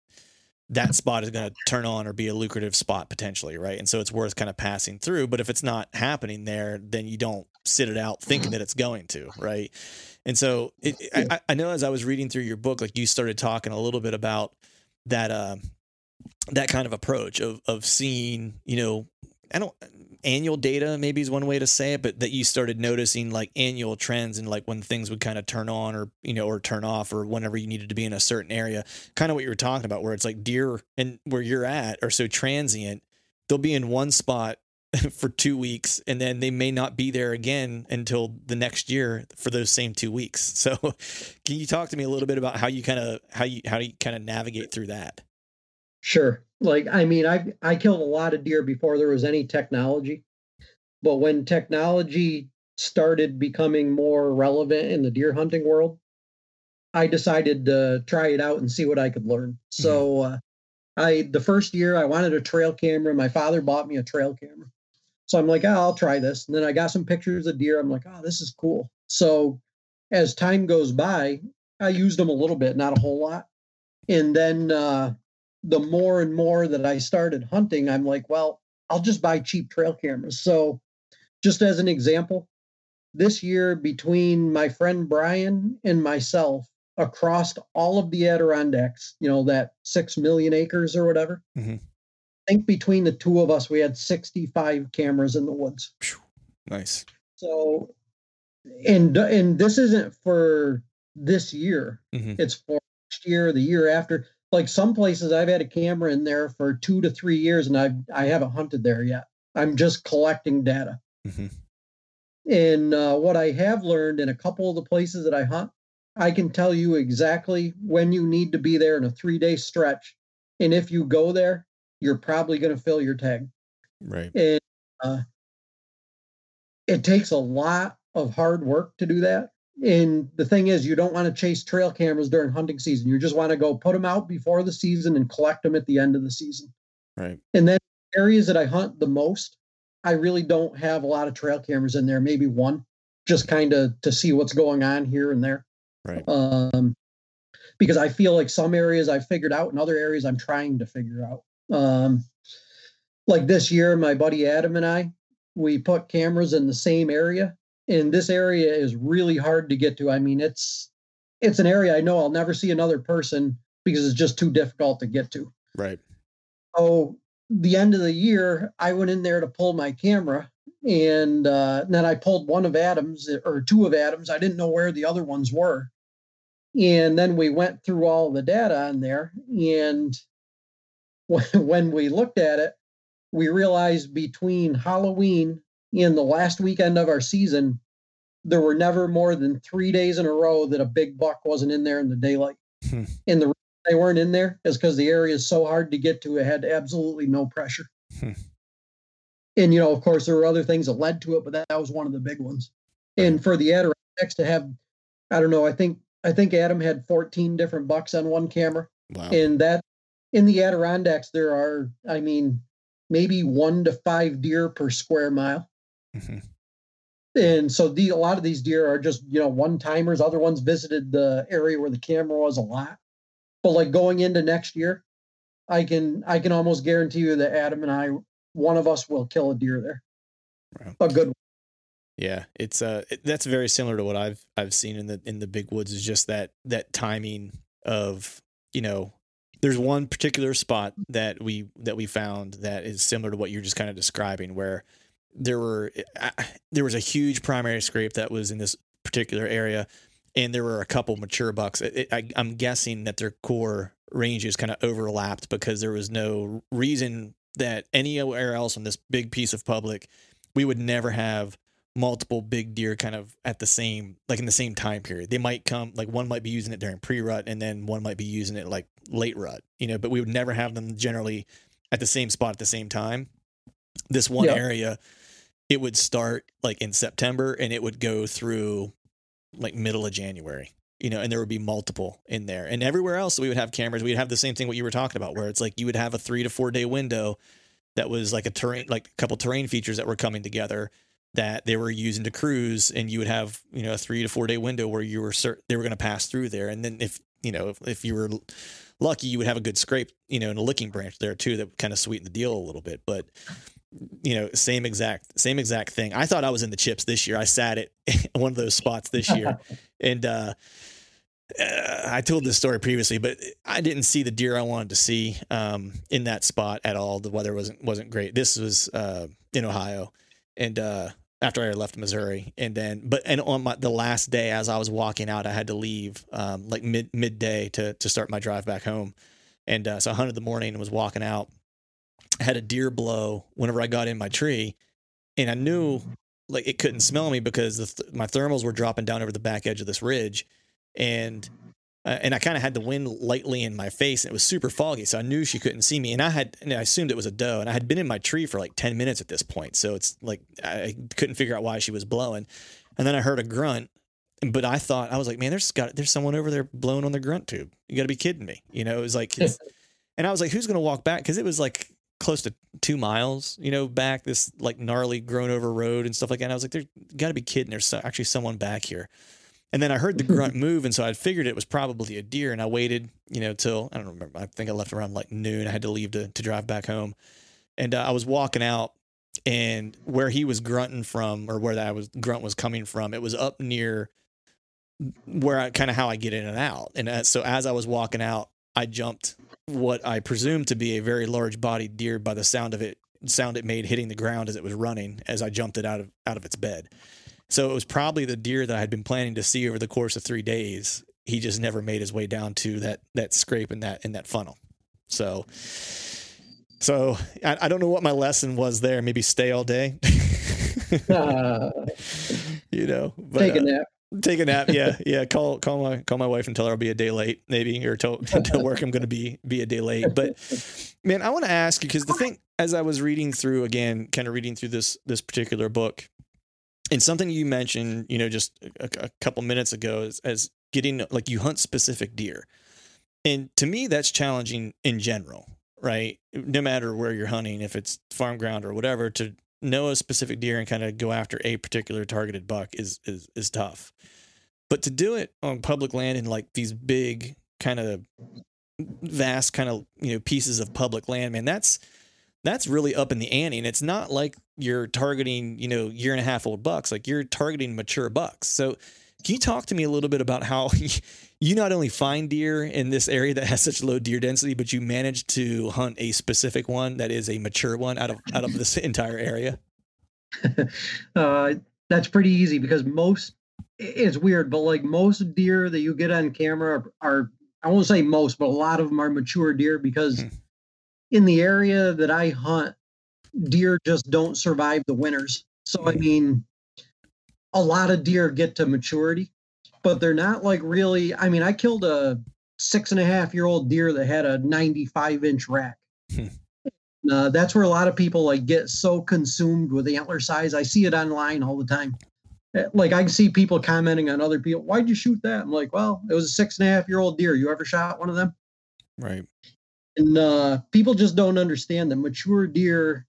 that spot is going to turn on or be a lucrative spot potentially, right? And so it's worth kind of passing through. But if it's not happening there, then you don't sit it out thinking that it's going to, right? And so it, I, I, know as I was reading through your book, like you started talking a little bit about that, uh, that kind of approach of of seeing, you know, I don't annual data maybe is one way to say it, but that you started noticing like annual trends and like when things would kind of turn on or you know or turn off or whenever you needed to be in a certain area. Kind of what you were talking about, where it's like deer and where you're at are so transient, they'll be in one spot *laughs* for two weeks and then they may not be there again until the next year for those same two weeks. *laughs* So can you talk to me a little bit about how you kind of how you how you kind of navigate through that? Sure. Like I mean, I I killed a lot of deer before there was any technology. But when technology started becoming more relevant in the deer hunting world, I decided to try it out and see what I could learn. Mm-hmm. So uh, I the first year I wanted a trail camera. My father bought me a trail camera. So I'm like, oh, I'll try this. And then I got some pictures of deer. I'm like, oh, this is cool. So as time goes by, I used them a little bit, not a whole lot. And then uh, the more and more that I started hunting, I'm like, well, I'll just buy cheap trail cameras. So, just as an example, this year between my friend Brian and myself, across all of the Adirondacks, you know, that six million acres or whatever, mm-hmm. I think between the two of us, we had 65 cameras in the woods. Nice. So, and and this isn't for this year; mm-hmm. it's for next year, the year after like some places I've had a camera in there for two to three years and I've I haven't hunted there yet. I'm just collecting data. Mm-hmm. And uh, what I have learned in a couple of the places that I hunt, I can tell you exactly when you need to be there in a three day stretch. And if you go there, you're probably going to fill your tag. Right. And uh, it takes a lot of hard work to do that. And the thing is, you don't want to chase trail cameras during hunting season. You just want to go put them out before the season and collect them at the end of the season. Right. And then areas that I hunt the most, I really don't have a lot of trail cameras in there, maybe one, just kind of to see what's going on here and there. Right. Um, because I feel like some areas I've figured out and other areas I'm trying to figure out. Um, like this year, my buddy Adam and I, we put cameras in the same area, and this area is really hard to get to. I mean, it's it's an area I know I'll never see another person because it's just too difficult to get to. Right. So the end of the year, I went in there to pull my camera, and uh, then I pulled one of Adam's or two of Adam's. I didn't know where the other ones were, and then we went through all the data on there, and *laughs* when we looked at it, we realized between Halloween and the last weekend of our season, there were never more than three days in a row that a big buck wasn't in there in the daylight. Hmm. And the reason they weren't in there is because the area is so hard to get to. It had absolutely no pressure. Hmm. And you know, of course, there were other things that led to it, but that, that was one of the big ones. And for the Adirondacks to have, I don't know, I think I think Adam had 14 different bucks on one camera. Wow. And that in the Adirondacks, there are, I mean, maybe one to five deer per square mile. Mm-hmm. And so the, a lot of these deer are just, you know, one timers. Other ones visited the area where the camera was a lot. But like going into next year, I can I can almost guarantee you that Adam and I, one of us will kill a deer there. Wow. A good one. Yeah, it's uh it, that's very similar to what I've I've seen in the in the big woods is just that that timing of, you know, there's one particular spot that we that we found that is similar to what you're just kind of describing where there were uh, there was a huge primary scrape that was in this particular area and there were a couple mature bucks it, I, i'm guessing that their core ranges kind of overlapped because there was no reason that anywhere else on this big piece of public we would never have multiple big deer kind of at the same like in the same time period. They might come like one might be using it during pre-rut and then one might be using it like late rut, you know, but we would never have them generally at the same spot at the same time. This one area it would start like in September and it would go through like middle of January. You know, and there would be multiple in there. And everywhere else we would have cameras, we'd have the same thing what you were talking about where it's like you would have a 3 to 4 day window that was like a terrain like a couple terrain features that were coming together that they were using to cruise and you would have you know a three to four day window where you were cert- they were going to pass through there and then if you know if, if you were lucky you would have a good scrape you know and a licking branch there too that would kind of sweeten the deal a little bit but you know same exact same exact thing i thought i was in the chips this year i sat at *laughs* one of those spots this year *laughs* and uh, uh, I told this story previously, but I didn't see the deer I wanted to see um, in that spot at all. The weather wasn't wasn't great. This was uh, in Ohio, and uh, after I left Missouri, and then but and on my the last day as I was walking out, I had to leave um, like mid midday to to start my drive back home, and uh, so I hunted the morning and was walking out. Had a deer blow whenever I got in my tree, and I knew like it couldn't smell me because th- my thermals were dropping down over the back edge of this ridge, and uh, and I kind of had the wind lightly in my face, and it was super foggy, so I knew she couldn't see me. And I had, and I assumed it was a doe, and I had been in my tree for like ten minutes at this point, so it's like I couldn't figure out why she was blowing. And then I heard a grunt, but I thought I was like, man, there's got there's someone over there blowing on the grunt tube. You got to be kidding me, you know? It was like, *laughs* and I was like, who's gonna walk back? Because it was like close to two miles, you know, back this like gnarly grown over road and stuff like that. And I was like, there's got to be kidding. There's actually someone back here. And then I heard the grunt *laughs* move, and so I figured it was probably a deer. And I waited, you know, till I don't remember. I think I left around like noon. I had to leave to to drive back home, and uh, I was walking out, and where he was grunting from, or where that was grunt was coming from, it was up near where I kind of how I get in and out. And uh, so as I was walking out, I jumped what I presumed to be a very large bodied deer by the sound of it sound it made hitting the ground as it was running as I jumped it out of out of its bed. So it was probably the deer that I had been planning to see over the course of three days. He just never made his way down to that that scrape in that in that funnel. So so I, I don't know what my lesson was there. Maybe stay all day. *laughs* uh, you know, but, take a uh, nap. Take a nap, yeah, yeah. Call call my call my wife and tell her I'll be a day late, maybe, or tell *laughs* to work I'm going to be be a day late. But man, I want to ask you because the thing, as I was reading through again, kind of reading through this this particular book, and something you mentioned, you know, just a, a couple minutes ago is as getting like you hunt specific deer. And to me, that's challenging in general, right? No matter where you're hunting, if it's farm ground or whatever, to know a specific deer and kind of go after a particular targeted buck is is is tough. But to do it on public land in like these big kind of vast kind of you know pieces of public land, man, that's that's really up in the ante. And it's not like you're targeting you know year and a half old bucks, like you're targeting mature bucks. So can you talk to me a little bit about how *laughs* you not only find deer in this area that has such low deer density, but you manage to hunt a specific one that is a mature one out of out of this *laughs* entire area? *laughs* uh, that's pretty easy because most it's weird, but like most deer that you get on camera are, are I won't say most, but a lot of them are mature deer because hmm. in the area that I hunt, deer just don't survive the winters. So I hmm. mean, a lot of deer get to maturity, but they're not like really. I mean, I killed a six and a half year old deer that had a 95 inch rack. Hmm. uh, that's where a lot of people like get so consumed with antler size. I see it online all the time. Eh, like I can see people commenting on other people. Why'd you shoot that? I'm like, well, it was a six and a half year old deer. You ever shot one of them? Right. And uh, people just don't understand that mature deer.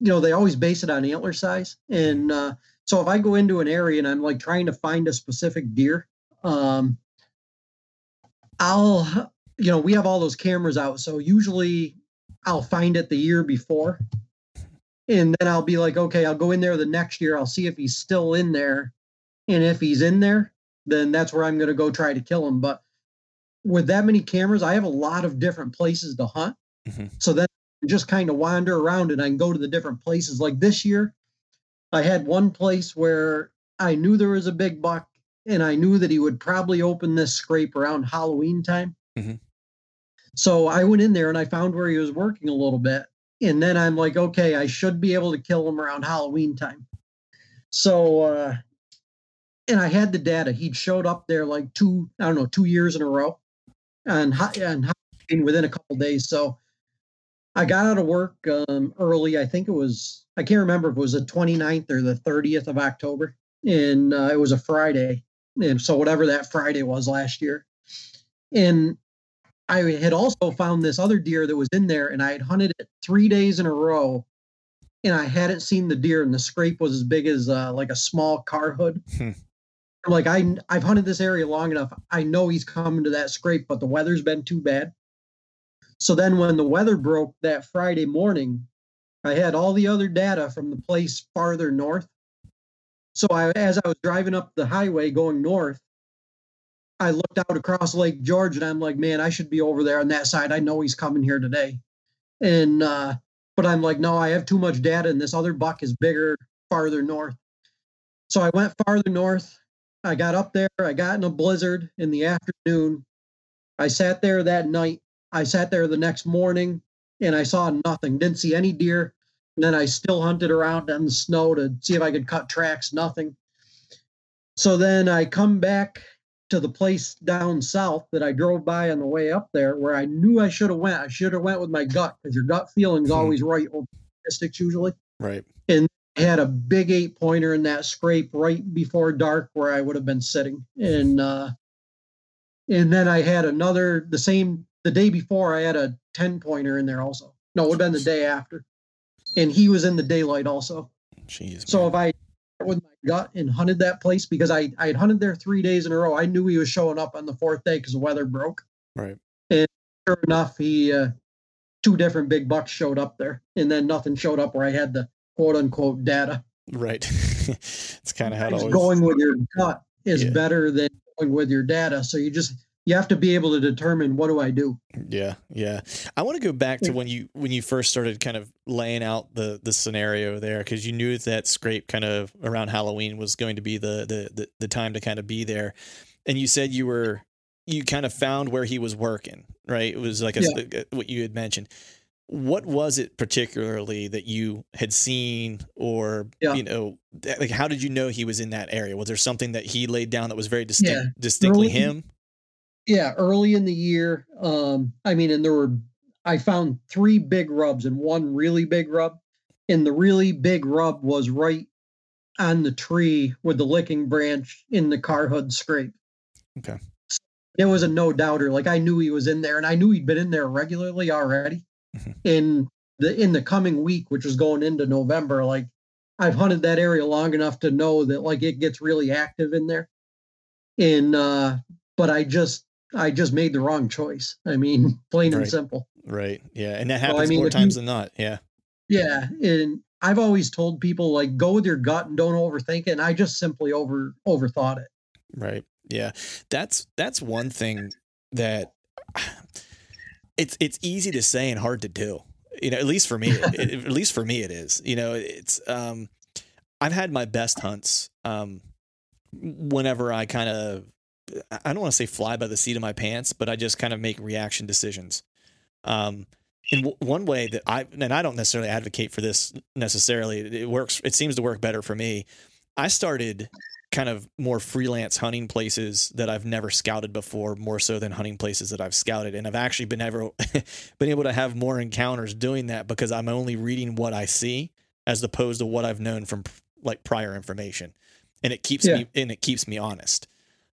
You know, they always base it on antler size, and uh, so if I go into an area and I'm like trying to find a specific deer, um, I'll, you know, we have all those cameras out. So usually I'll find it the year before. And then I'll be like, okay, I'll go in there the next year. I'll see if he's still in there. And if he's in there, then that's where I'm going to go try to kill him. But with that many cameras, I have a lot of different places to hunt. Mm-hmm. So then just kind of wander around and I can go to the different places. Like this year, I had one place where I knew there was a big buck and I knew that he would probably open this scrape around Halloween time. Mm-hmm. So I went in there and I found where he was working a little bit. And then I'm like, okay, I should be able to kill him around Halloween time. So, uh, and I had the data. He'd showed up there like two, I don't know, two years in a row and, and within a couple days. So I got out of work um, early. I think it was, I can't remember if it was the 29th or the 30th of October. And uh, it was a Friday. And so, whatever that Friday was last year. And I had also found this other deer that was in there, and I had hunted it three days in a row. And I hadn't seen the deer, and the scrape was as big as uh, like a small car hood. Hmm. Like I, I've hunted this area long enough. I know he's coming to that scrape, but the weather's been too bad. So then when the weather broke that Friday morning, I had all the other data from the place farther north. So I, as I was driving up the highway going north, I looked out across Lake George and I'm like, man, I should be over there on that side. I know he's coming here today. And, uh, but I'm like, no, I have too much data and this other buck is bigger farther north. So I went farther north. I got up there. I got in a blizzard in the afternoon. I sat there that night I sat there the next morning and I saw nothing. Didn't see any deer. And then I still hunted around in the snow to see if I could cut tracks. Nothing. So then I come back to the place down south that I drove by on the way up there, where I knew I should have went. I should have went with my gut because your gut feeling is hmm. always right over statistics usually. Right. And I had a big eight pointer in that scrape right before dark where I would have been sitting. And uh, and then I had another the same the day before I had a 10 pointer in there also. No, it would have been the day after. And he was in the daylight also. Jeez. So man. if I with my gut and hunted that place because I, I had hunted there three days in a row, I knew he was showing up on the fourth day because the weather broke. Right. And sure enough, he uh, two different big bucks showed up there, and then nothing showed up where I had the quote unquote data. Right. *laughs* it's kind of how it always... going with your gut is yeah. better than going with your data. So you just you have to be able to determine what do I do. Yeah, yeah. I want to go back to when you when you first started kind of laying out the the scenario there because you knew that scrape kind of around Halloween was going to be the, the the the time to kind of be there, and you said you were you kind of found where he was working, right? It was like a, yeah. what you had mentioned. What was it particularly that you had seen, or yeah. you know, like how did you know he was in that area? Was there something that he laid down that was very distinct, yeah. distinctly him? Yeah, early in the year. Um, I mean, and there were I found three big rubs and one really big rub. And the really big rub was right on the tree with the licking branch in the car hood scrape. Okay. it was a no doubter. Like I knew he was in there, and I knew he'd been in there regularly already. Mm-hmm. In the in the coming week, which was going into November, like I've hunted that area long enough to know that like it gets really active in there. And uh, but I just I just made the wrong choice. I mean, *laughs* plain right. and simple. Right. Yeah, and that happens so, I mean, more times you, than not. Yeah. Yeah, and I've always told people like go with your gut and don't overthink it. And I just simply over overthought it. Right. Yeah. That's that's one thing that *sighs* it's it's easy to say and hard to do. You know, at least for me, it, at least for me, it is. You know, it's um, I've had my best hunts um, whenever I kind of I don't want to say fly by the seat of my pants, but I just kind of make reaction decisions. Um, in w- one way that I and I don't necessarily advocate for this necessarily. It works. It seems to work better for me. I started kind of more freelance hunting places that I've never scouted before, more so than hunting places that I've scouted, and I've actually been ever *laughs* been able to have more encounters doing that because I'm only reading what I see as opposed to what I've known from like prior information, and it keeps yeah. me and it keeps me honest.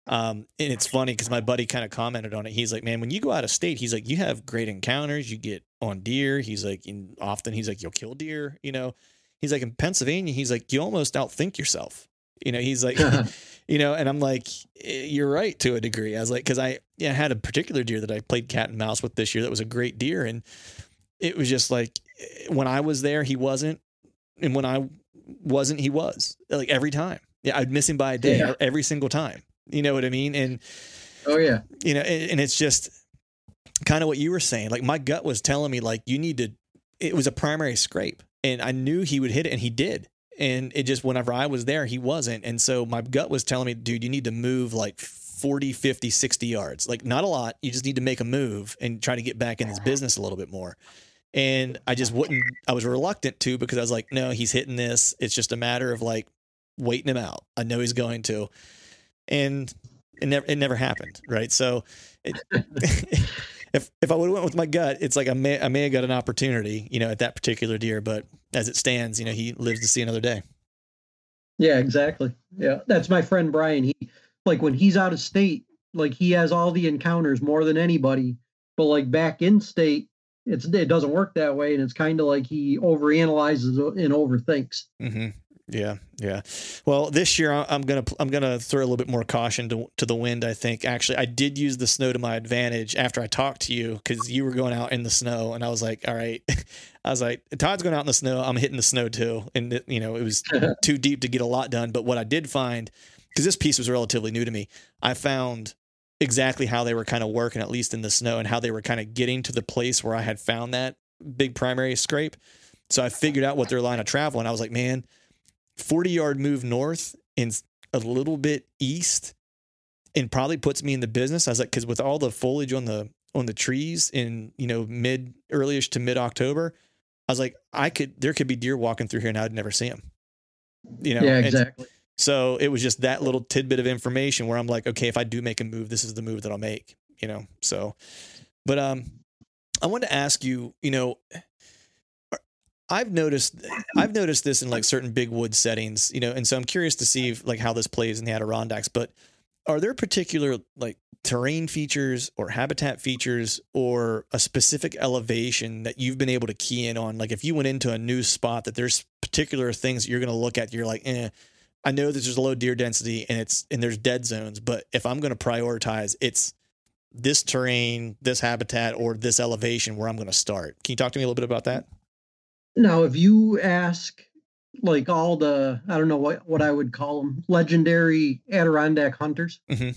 Um, and it's funny because my buddy kind of commented on it. He's like, "Man, when you go out of state, he's like, you have great encounters. You get on deer. He's like, often he's like, you'll kill deer. You know, he's like in Pennsylvania. He's like, you almost outthink yourself. You know, he's like, *laughs* *laughs* you know, and I'm like, eh, you're right to a degree. I was like, because I yeah had a particular deer that I played cat and mouse with this year that was a great deer, and it was just like eh, when I was there, he wasn't, and when I wasn't, he was. Like every time, yeah, I'd miss him by a day yeah. every single time you know what I mean? And oh yeah, you know, and, and it's just kind of what you were saying. Like my gut was telling me like you need to. It was a primary scrape, and I knew he would hit it, and he did. And it just whenever I was there, he wasn't. And so my gut was telling me, dude, you need to move like 40, 50, 60 yards. Like not a lot. You just need to make a move and try to get back in this business a little bit more. And I just wouldn't, I was reluctant to because I was like, no, he's hitting this. It's just a matter of like waiting him out. I know he's going to and it never it never happened, right? So, it, *laughs* if if I would have went with my gut, it's like I may I may have got an opportunity, you know, at that particular deer, but as it stands, you know, he lives to see another day. Yeah, exactly. Yeah, that's my friend Brian. He like when he's out of state, like he has all the encounters more than anybody, but like back in state, it's it doesn't work that way, and it's kind of like he overanalyzes and overthinks. Mm-hmm. Yeah, yeah. Well, this year I'm gonna I'm gonna throw a little bit more caution to to the wind. I think actually I did use the snow to my advantage after I talked to you because you were going out in the snow, and I was like, all right, *laughs* I was like, Todd's going out in the snow, I'm hitting the snow too, and it, you know it was *laughs* too deep to get a lot done. But what I did find, because this piece was relatively new to me, I found exactly how they were kind of working, at least in the snow, and how they were kind of getting to the place where I had found that big primary scrape. So I figured out what their line of travel, and I was like, man 40 yard move north and a little bit east and probably puts me in the business. I was like, because with all the foliage on the on the trees in you know mid earlyish to mid October, I was like, I could there could be deer walking through here and I'd never see them. You know, yeah, exactly. And so it was just that little tidbit of information where I'm like, okay, if I do make a move, this is the move that I'll make. You know, so, but um, I wanted to ask you, you know, I've noticed I've noticed this in like certain big wood settings, you know, and so I'm curious to see if, like how this plays in the Adirondacks. But are there particular like terrain features or habitat features or a specific elevation that you've been able to key in on? Like if you went into a new spot that there's particular things that you're going to look at, you're like, eh, I know that there's a low deer density and it's and there's dead zones, but if I'm going to prioritize, it's this terrain, this habitat, or this elevation where I'm going to start. Can you talk to me a little bit about that? Now, if you ask like all the I don't know what what I would call them legendary Adirondack hunters, mm-hmm.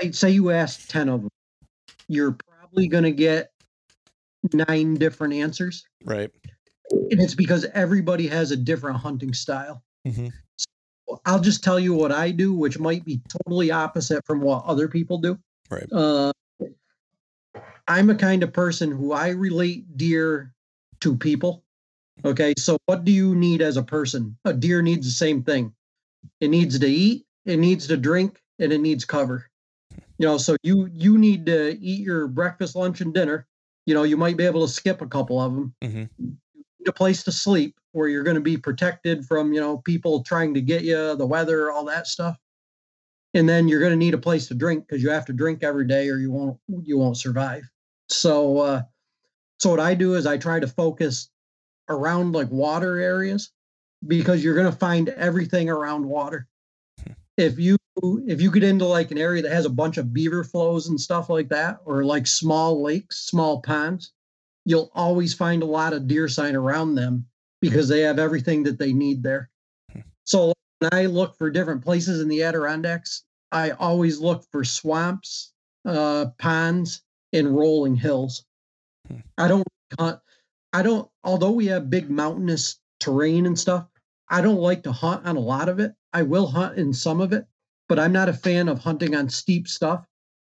I'd say you ask ten of them, you're probably going to get nine different answers. Right. And it's because everybody has a different hunting style. Mm-hmm. So I'll just tell you what I do, which might be totally opposite from what other people do. Right. Uh, I'm a kind of person who I relate deer to people. Okay, so what do you need as a person? A deer needs the same thing. It needs to eat, it needs to drink, and it needs cover. You know, so you you need to eat your breakfast, lunch, and dinner. You know, you might be able to skip a couple of them. Mm-hmm. a place to sleep where you're going to be protected from you know people trying to get you, the weather, all that stuff. and then you're going to need a place to drink because you have to drink every day or you won't you won't survive. So uh, so what I do is I try to focus around like water areas because you're going to find everything around water. Hmm. If you if you get into like an area that has a bunch of beaver flows and stuff like that, or like small lakes, small ponds, you'll always find a lot of deer sign around them because they have everything that they need there. Hmm. So when I look for different places in the Adirondacks, I always look for swamps, uh, ponds, and rolling hills. Hmm. I don't hunt. I don't. Although we have big mountainous terrain and stuff, I don't like to hunt on a lot of it. I will hunt in some of it, but I'm not a fan of hunting on steep stuff.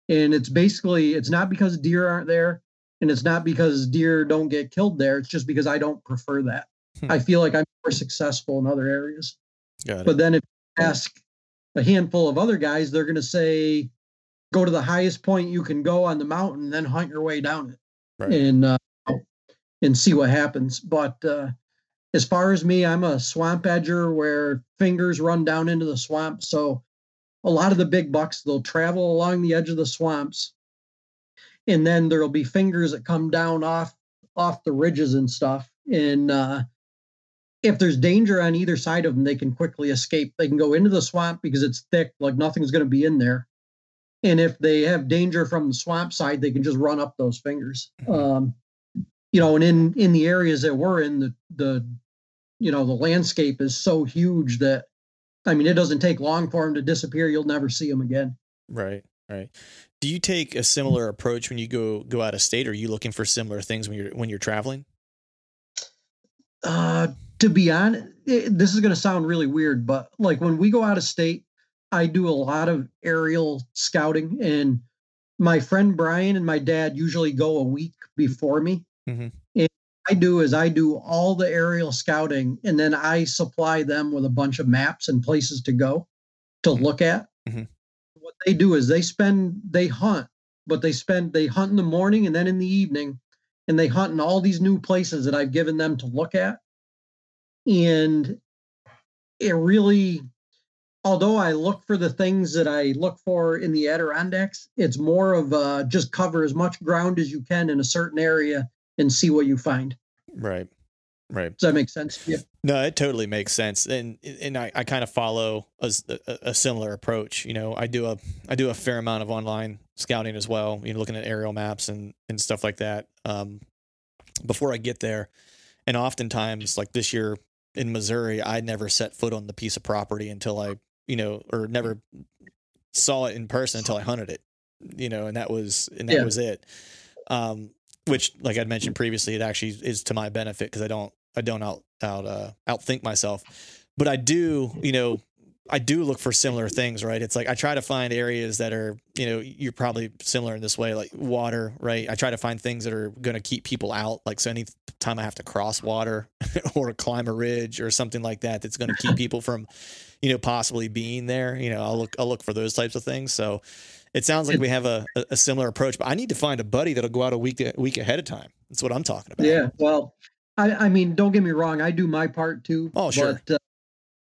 And it's basically it's not because deer aren't there, and it's not because deer don't get killed there. It's just because I don't prefer that. Hmm. I feel like I'm more successful in other areas. But then if you ask a handful of other guys, they're going to say, go to the highest point you can go on the mountain, then hunt your way down it, right. and uh, and see what happens. But uh, as far as me, I'm a swamp edger where fingers run down into the swamp. So a lot of the big bucks they'll travel along the edge of the swamps, and then there'll be fingers that come down off off the ridges and stuff, and uh, if there's danger on either side of them, they can quickly escape. They can go into the swamp because it's thick, like nothing's going to be in there. And if they have danger from the swamp side, they can just run up those fingers. Mm-hmm. Um, you know, and in in the areas that we're in, the the you know the landscape is so huge that I mean, it doesn't take long for them to disappear. You'll never see them again. Right, right. Do you take a similar approach when you go go out of state? Or are you looking for similar things when you're when you're traveling? Uh, to be honest, it, this is going to sound really weird, but like when we go out of state, I do a lot of aerial scouting, and my friend Brian and my dad usually go a week before me. Mm-hmm. And I do is I do all the aerial scouting, and then I supply them with a bunch of maps and places to go to mm-hmm. look at. Mm-hmm. What they do is they spend they hunt, but they spend they hunt in the morning and then in the evening, and they hunt in all these new places that I've given them to look at and it really although I look for the things that I look for in the Adirondacks, it's more of uh, just cover as much ground as you can in a certain area and see what you find. Right. Right. Does that make sense? Yeah. No, it totally makes sense, and and I, I kind of follow a, a, similar approach. You know, I do a I do a fair amount of online scouting as well. You know, looking at aerial maps and and stuff like that. Um, before I get there, and oftentimes, like this year, in Missouri, I never set foot on the piece of property until I, you know, or never saw it in person until I hunted it, you know, and that was and that yeah. was it. Um, which, like I'd mentioned previously, it actually is to my benefit because I don't I don't out out uh, outthink myself, but I do, you know, I do look for similar things, right? It's like I try to find areas that are, you know, you're probably similar in this way, like water, right? I try to find things that are going to keep people out. Like, so any time I have to cross water *laughs* or climb a ridge or something like that, that's going to keep people from, you know, possibly being there, you know, I'll look, I'll look for those types of things. So it sounds like we have a, a similar approach, but I need to find a buddy that'll go out a week, a week ahead of time. That's what I'm talking about. Yeah. Well, I, I mean, don't get me wrong. I do my part too. Oh, sure. But, uh,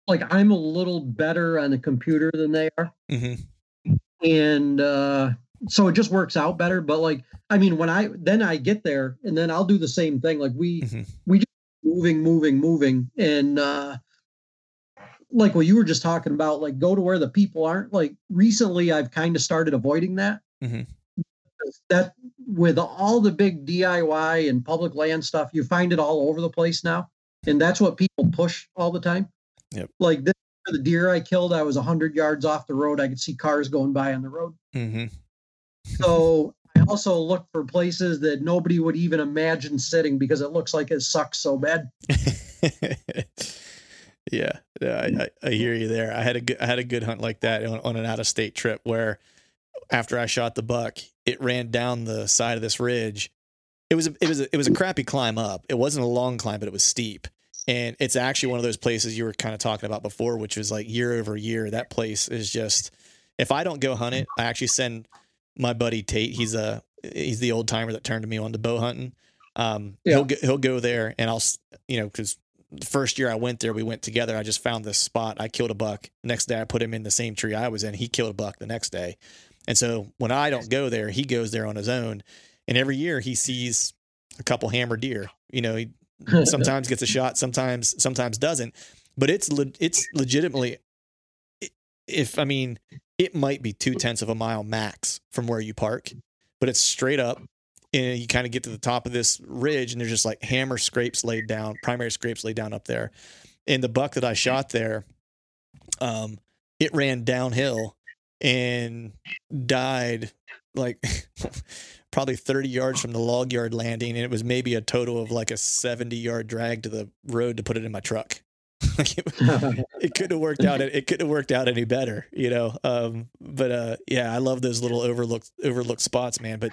like I'm a little better on the computer than they are. Mm-hmm. And uh, so it just works out better. But like, I mean, when I then I get there and then I'll do the same thing. Like we mm-hmm. we just moving, moving, moving, and uh, like what you were just talking about, like go to where the people aren't. Like recently, I've kind of started avoiding that. Mm-hmm. That with all the big DIY and public land stuff, you find it all over the place now, and that's what people push all the time. Yep. Like this, the deer I killed, I was hundred yards off the road. I could see cars going by on the road. Mm-hmm. so I also look for places that nobody would even imagine sitting because it looks like it sucks so bad. *laughs* yeah, yeah, I, I, hear you there. I had a good, I had a good hunt like that on, on an out of state trip where after I shot the buck, it ran down the side of this ridge. It was a, it was a, it was a crappy climb up. It wasn't a long climb, but it was steep. And it's actually one of those places you were kind of talking about before, which was like year over year. That place is just, if I don't go hunt it, I actually send my buddy Tate. He's a, he's the old timer that turned me on to bow hunting. Um, yeah. he'll, he'll go there and I'll, you know, cause the first year I went there, we went together. I just found this spot. I killed a buck. Next day, I put him in the same tree I was in. He killed a buck the next day. And so when I don't go there, he goes there on his own. And every year he sees a couple hammer deer. You know, he *laughs* sometimes gets a shot, sometimes sometimes doesn't. But it's le- it's legitimately, if I mean, it might be two tenths of a mile max from where you park, but it's straight up and you kind of get to the top of this ridge and there's just like hammer scrapes laid down, primary scrapes laid down up there. And the buck that I shot there, um, it ran downhill and died like *laughs* probably 30 yards from the log yard landing. And it was maybe a total of like a 70 yard drag to the road to put it in my truck. *laughs* it, couldn't have worked out. It couldn't have worked out any better, you know. Um, but uh, yeah, I love those little overlooked overlooked spots, man. But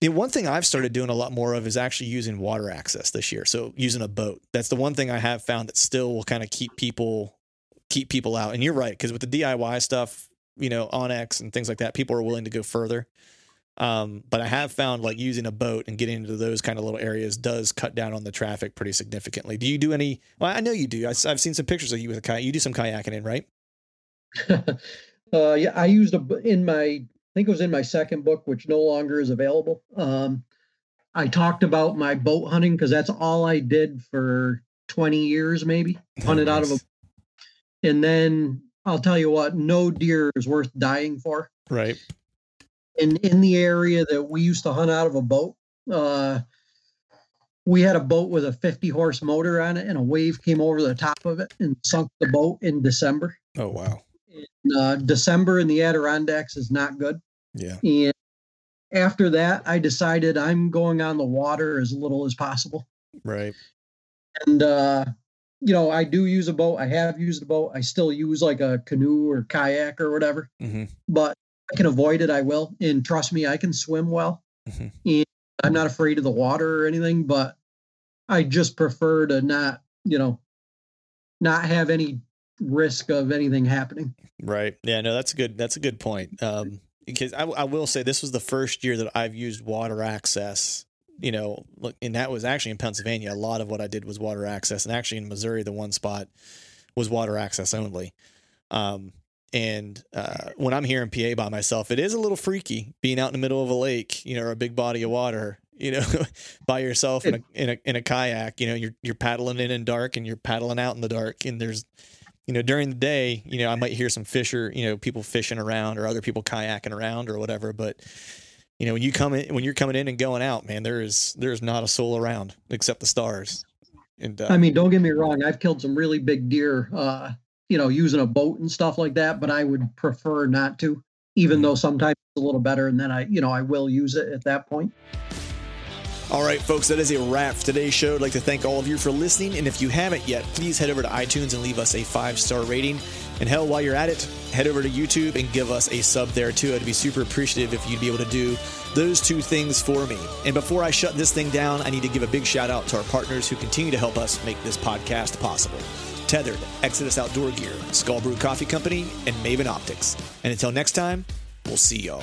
know, one thing I've started doing a lot more of is actually using water access this year. So using a boat. That's the one thing I have found that still will kind of keep people keep people out. And you're right, because with the DIY stuff, you know, onX and things like that, people are willing to go further. Um, but I have found like using a boat and getting into those kind of little areas does cut down on the traffic pretty significantly. Do you do any? Well, I know you do. I, have seen some pictures of you with a kayak. You do some kayaking in, right? *laughs* uh, yeah, I used a in my. I think it was in my second book, which no longer is available. Um, I talked about my boat hunting because that's all I did for 20 years, maybe *laughs* hunted nice. out of a. And then I'll tell you what, no deer is worth dying for. Right in in the area that we used to hunt out of a boat. Uh, we had a boat with a 50 horse motor on it, and a wave came over the top of it and sunk the boat in December. Oh wow! And, uh, December in the Adirondacks is not good. Yeah. And after that, I decided I'm going on the water as little as possible. Right. And uh, you know, I do use a boat. I have used a boat. I still use like a canoe or kayak or whatever. Mm-hmm. But I can avoid it, I will. And trust me, I can swim well. Mm-hmm. And I'm not afraid of the water or anything, but I just prefer to not, you know, not have any risk of anything happening. Right. Yeah, no, that's a good that's a good point. Um because I, I will say this was the first year that I've used water access you know, look, and that was actually in Pennsylvania. A lot of what I did was water access, and actually in Missouri, the one spot was water access only. Um, and uh, when I'm here in PA by myself, it is a little freaky being out in the middle of a lake, you know, or a big body of water, you know, *laughs* by yourself in a, in a in a kayak. You know, you're you're paddling in in dark and you're paddling out in the dark, and there's, you know, during the day, you know, I might hear some fisher, you know, people fishing around or other people kayaking around or whatever, but you know, when you come in, when you're coming in and going out, man, there is there's not a soul around except the stars. And uh, I mean, don't get me wrong, I've killed some really big deer. Uh, you know, using a boat and stuff like that, but I would prefer not to, even mm-hmm. though sometimes it's a little better. And then I, you know, I will use it at that point. All right, folks, that is a wrap for today's show. I'd like to thank all of you for listening. And if you haven't yet, please head over to iTunes and leave us a five star rating. And hell, while you're at it, head over to YouTube and give us a sub there too. I'd be super appreciative if you'd be able to do those two things for me. And before I shut this thing down, I need to give a big shout out to our partners who continue to help us make this podcast possible. Tethrd, Exodus Outdoor Gear, Skull Brew Coffee Company, and Maven Optics. And until next time, we'll see y'all.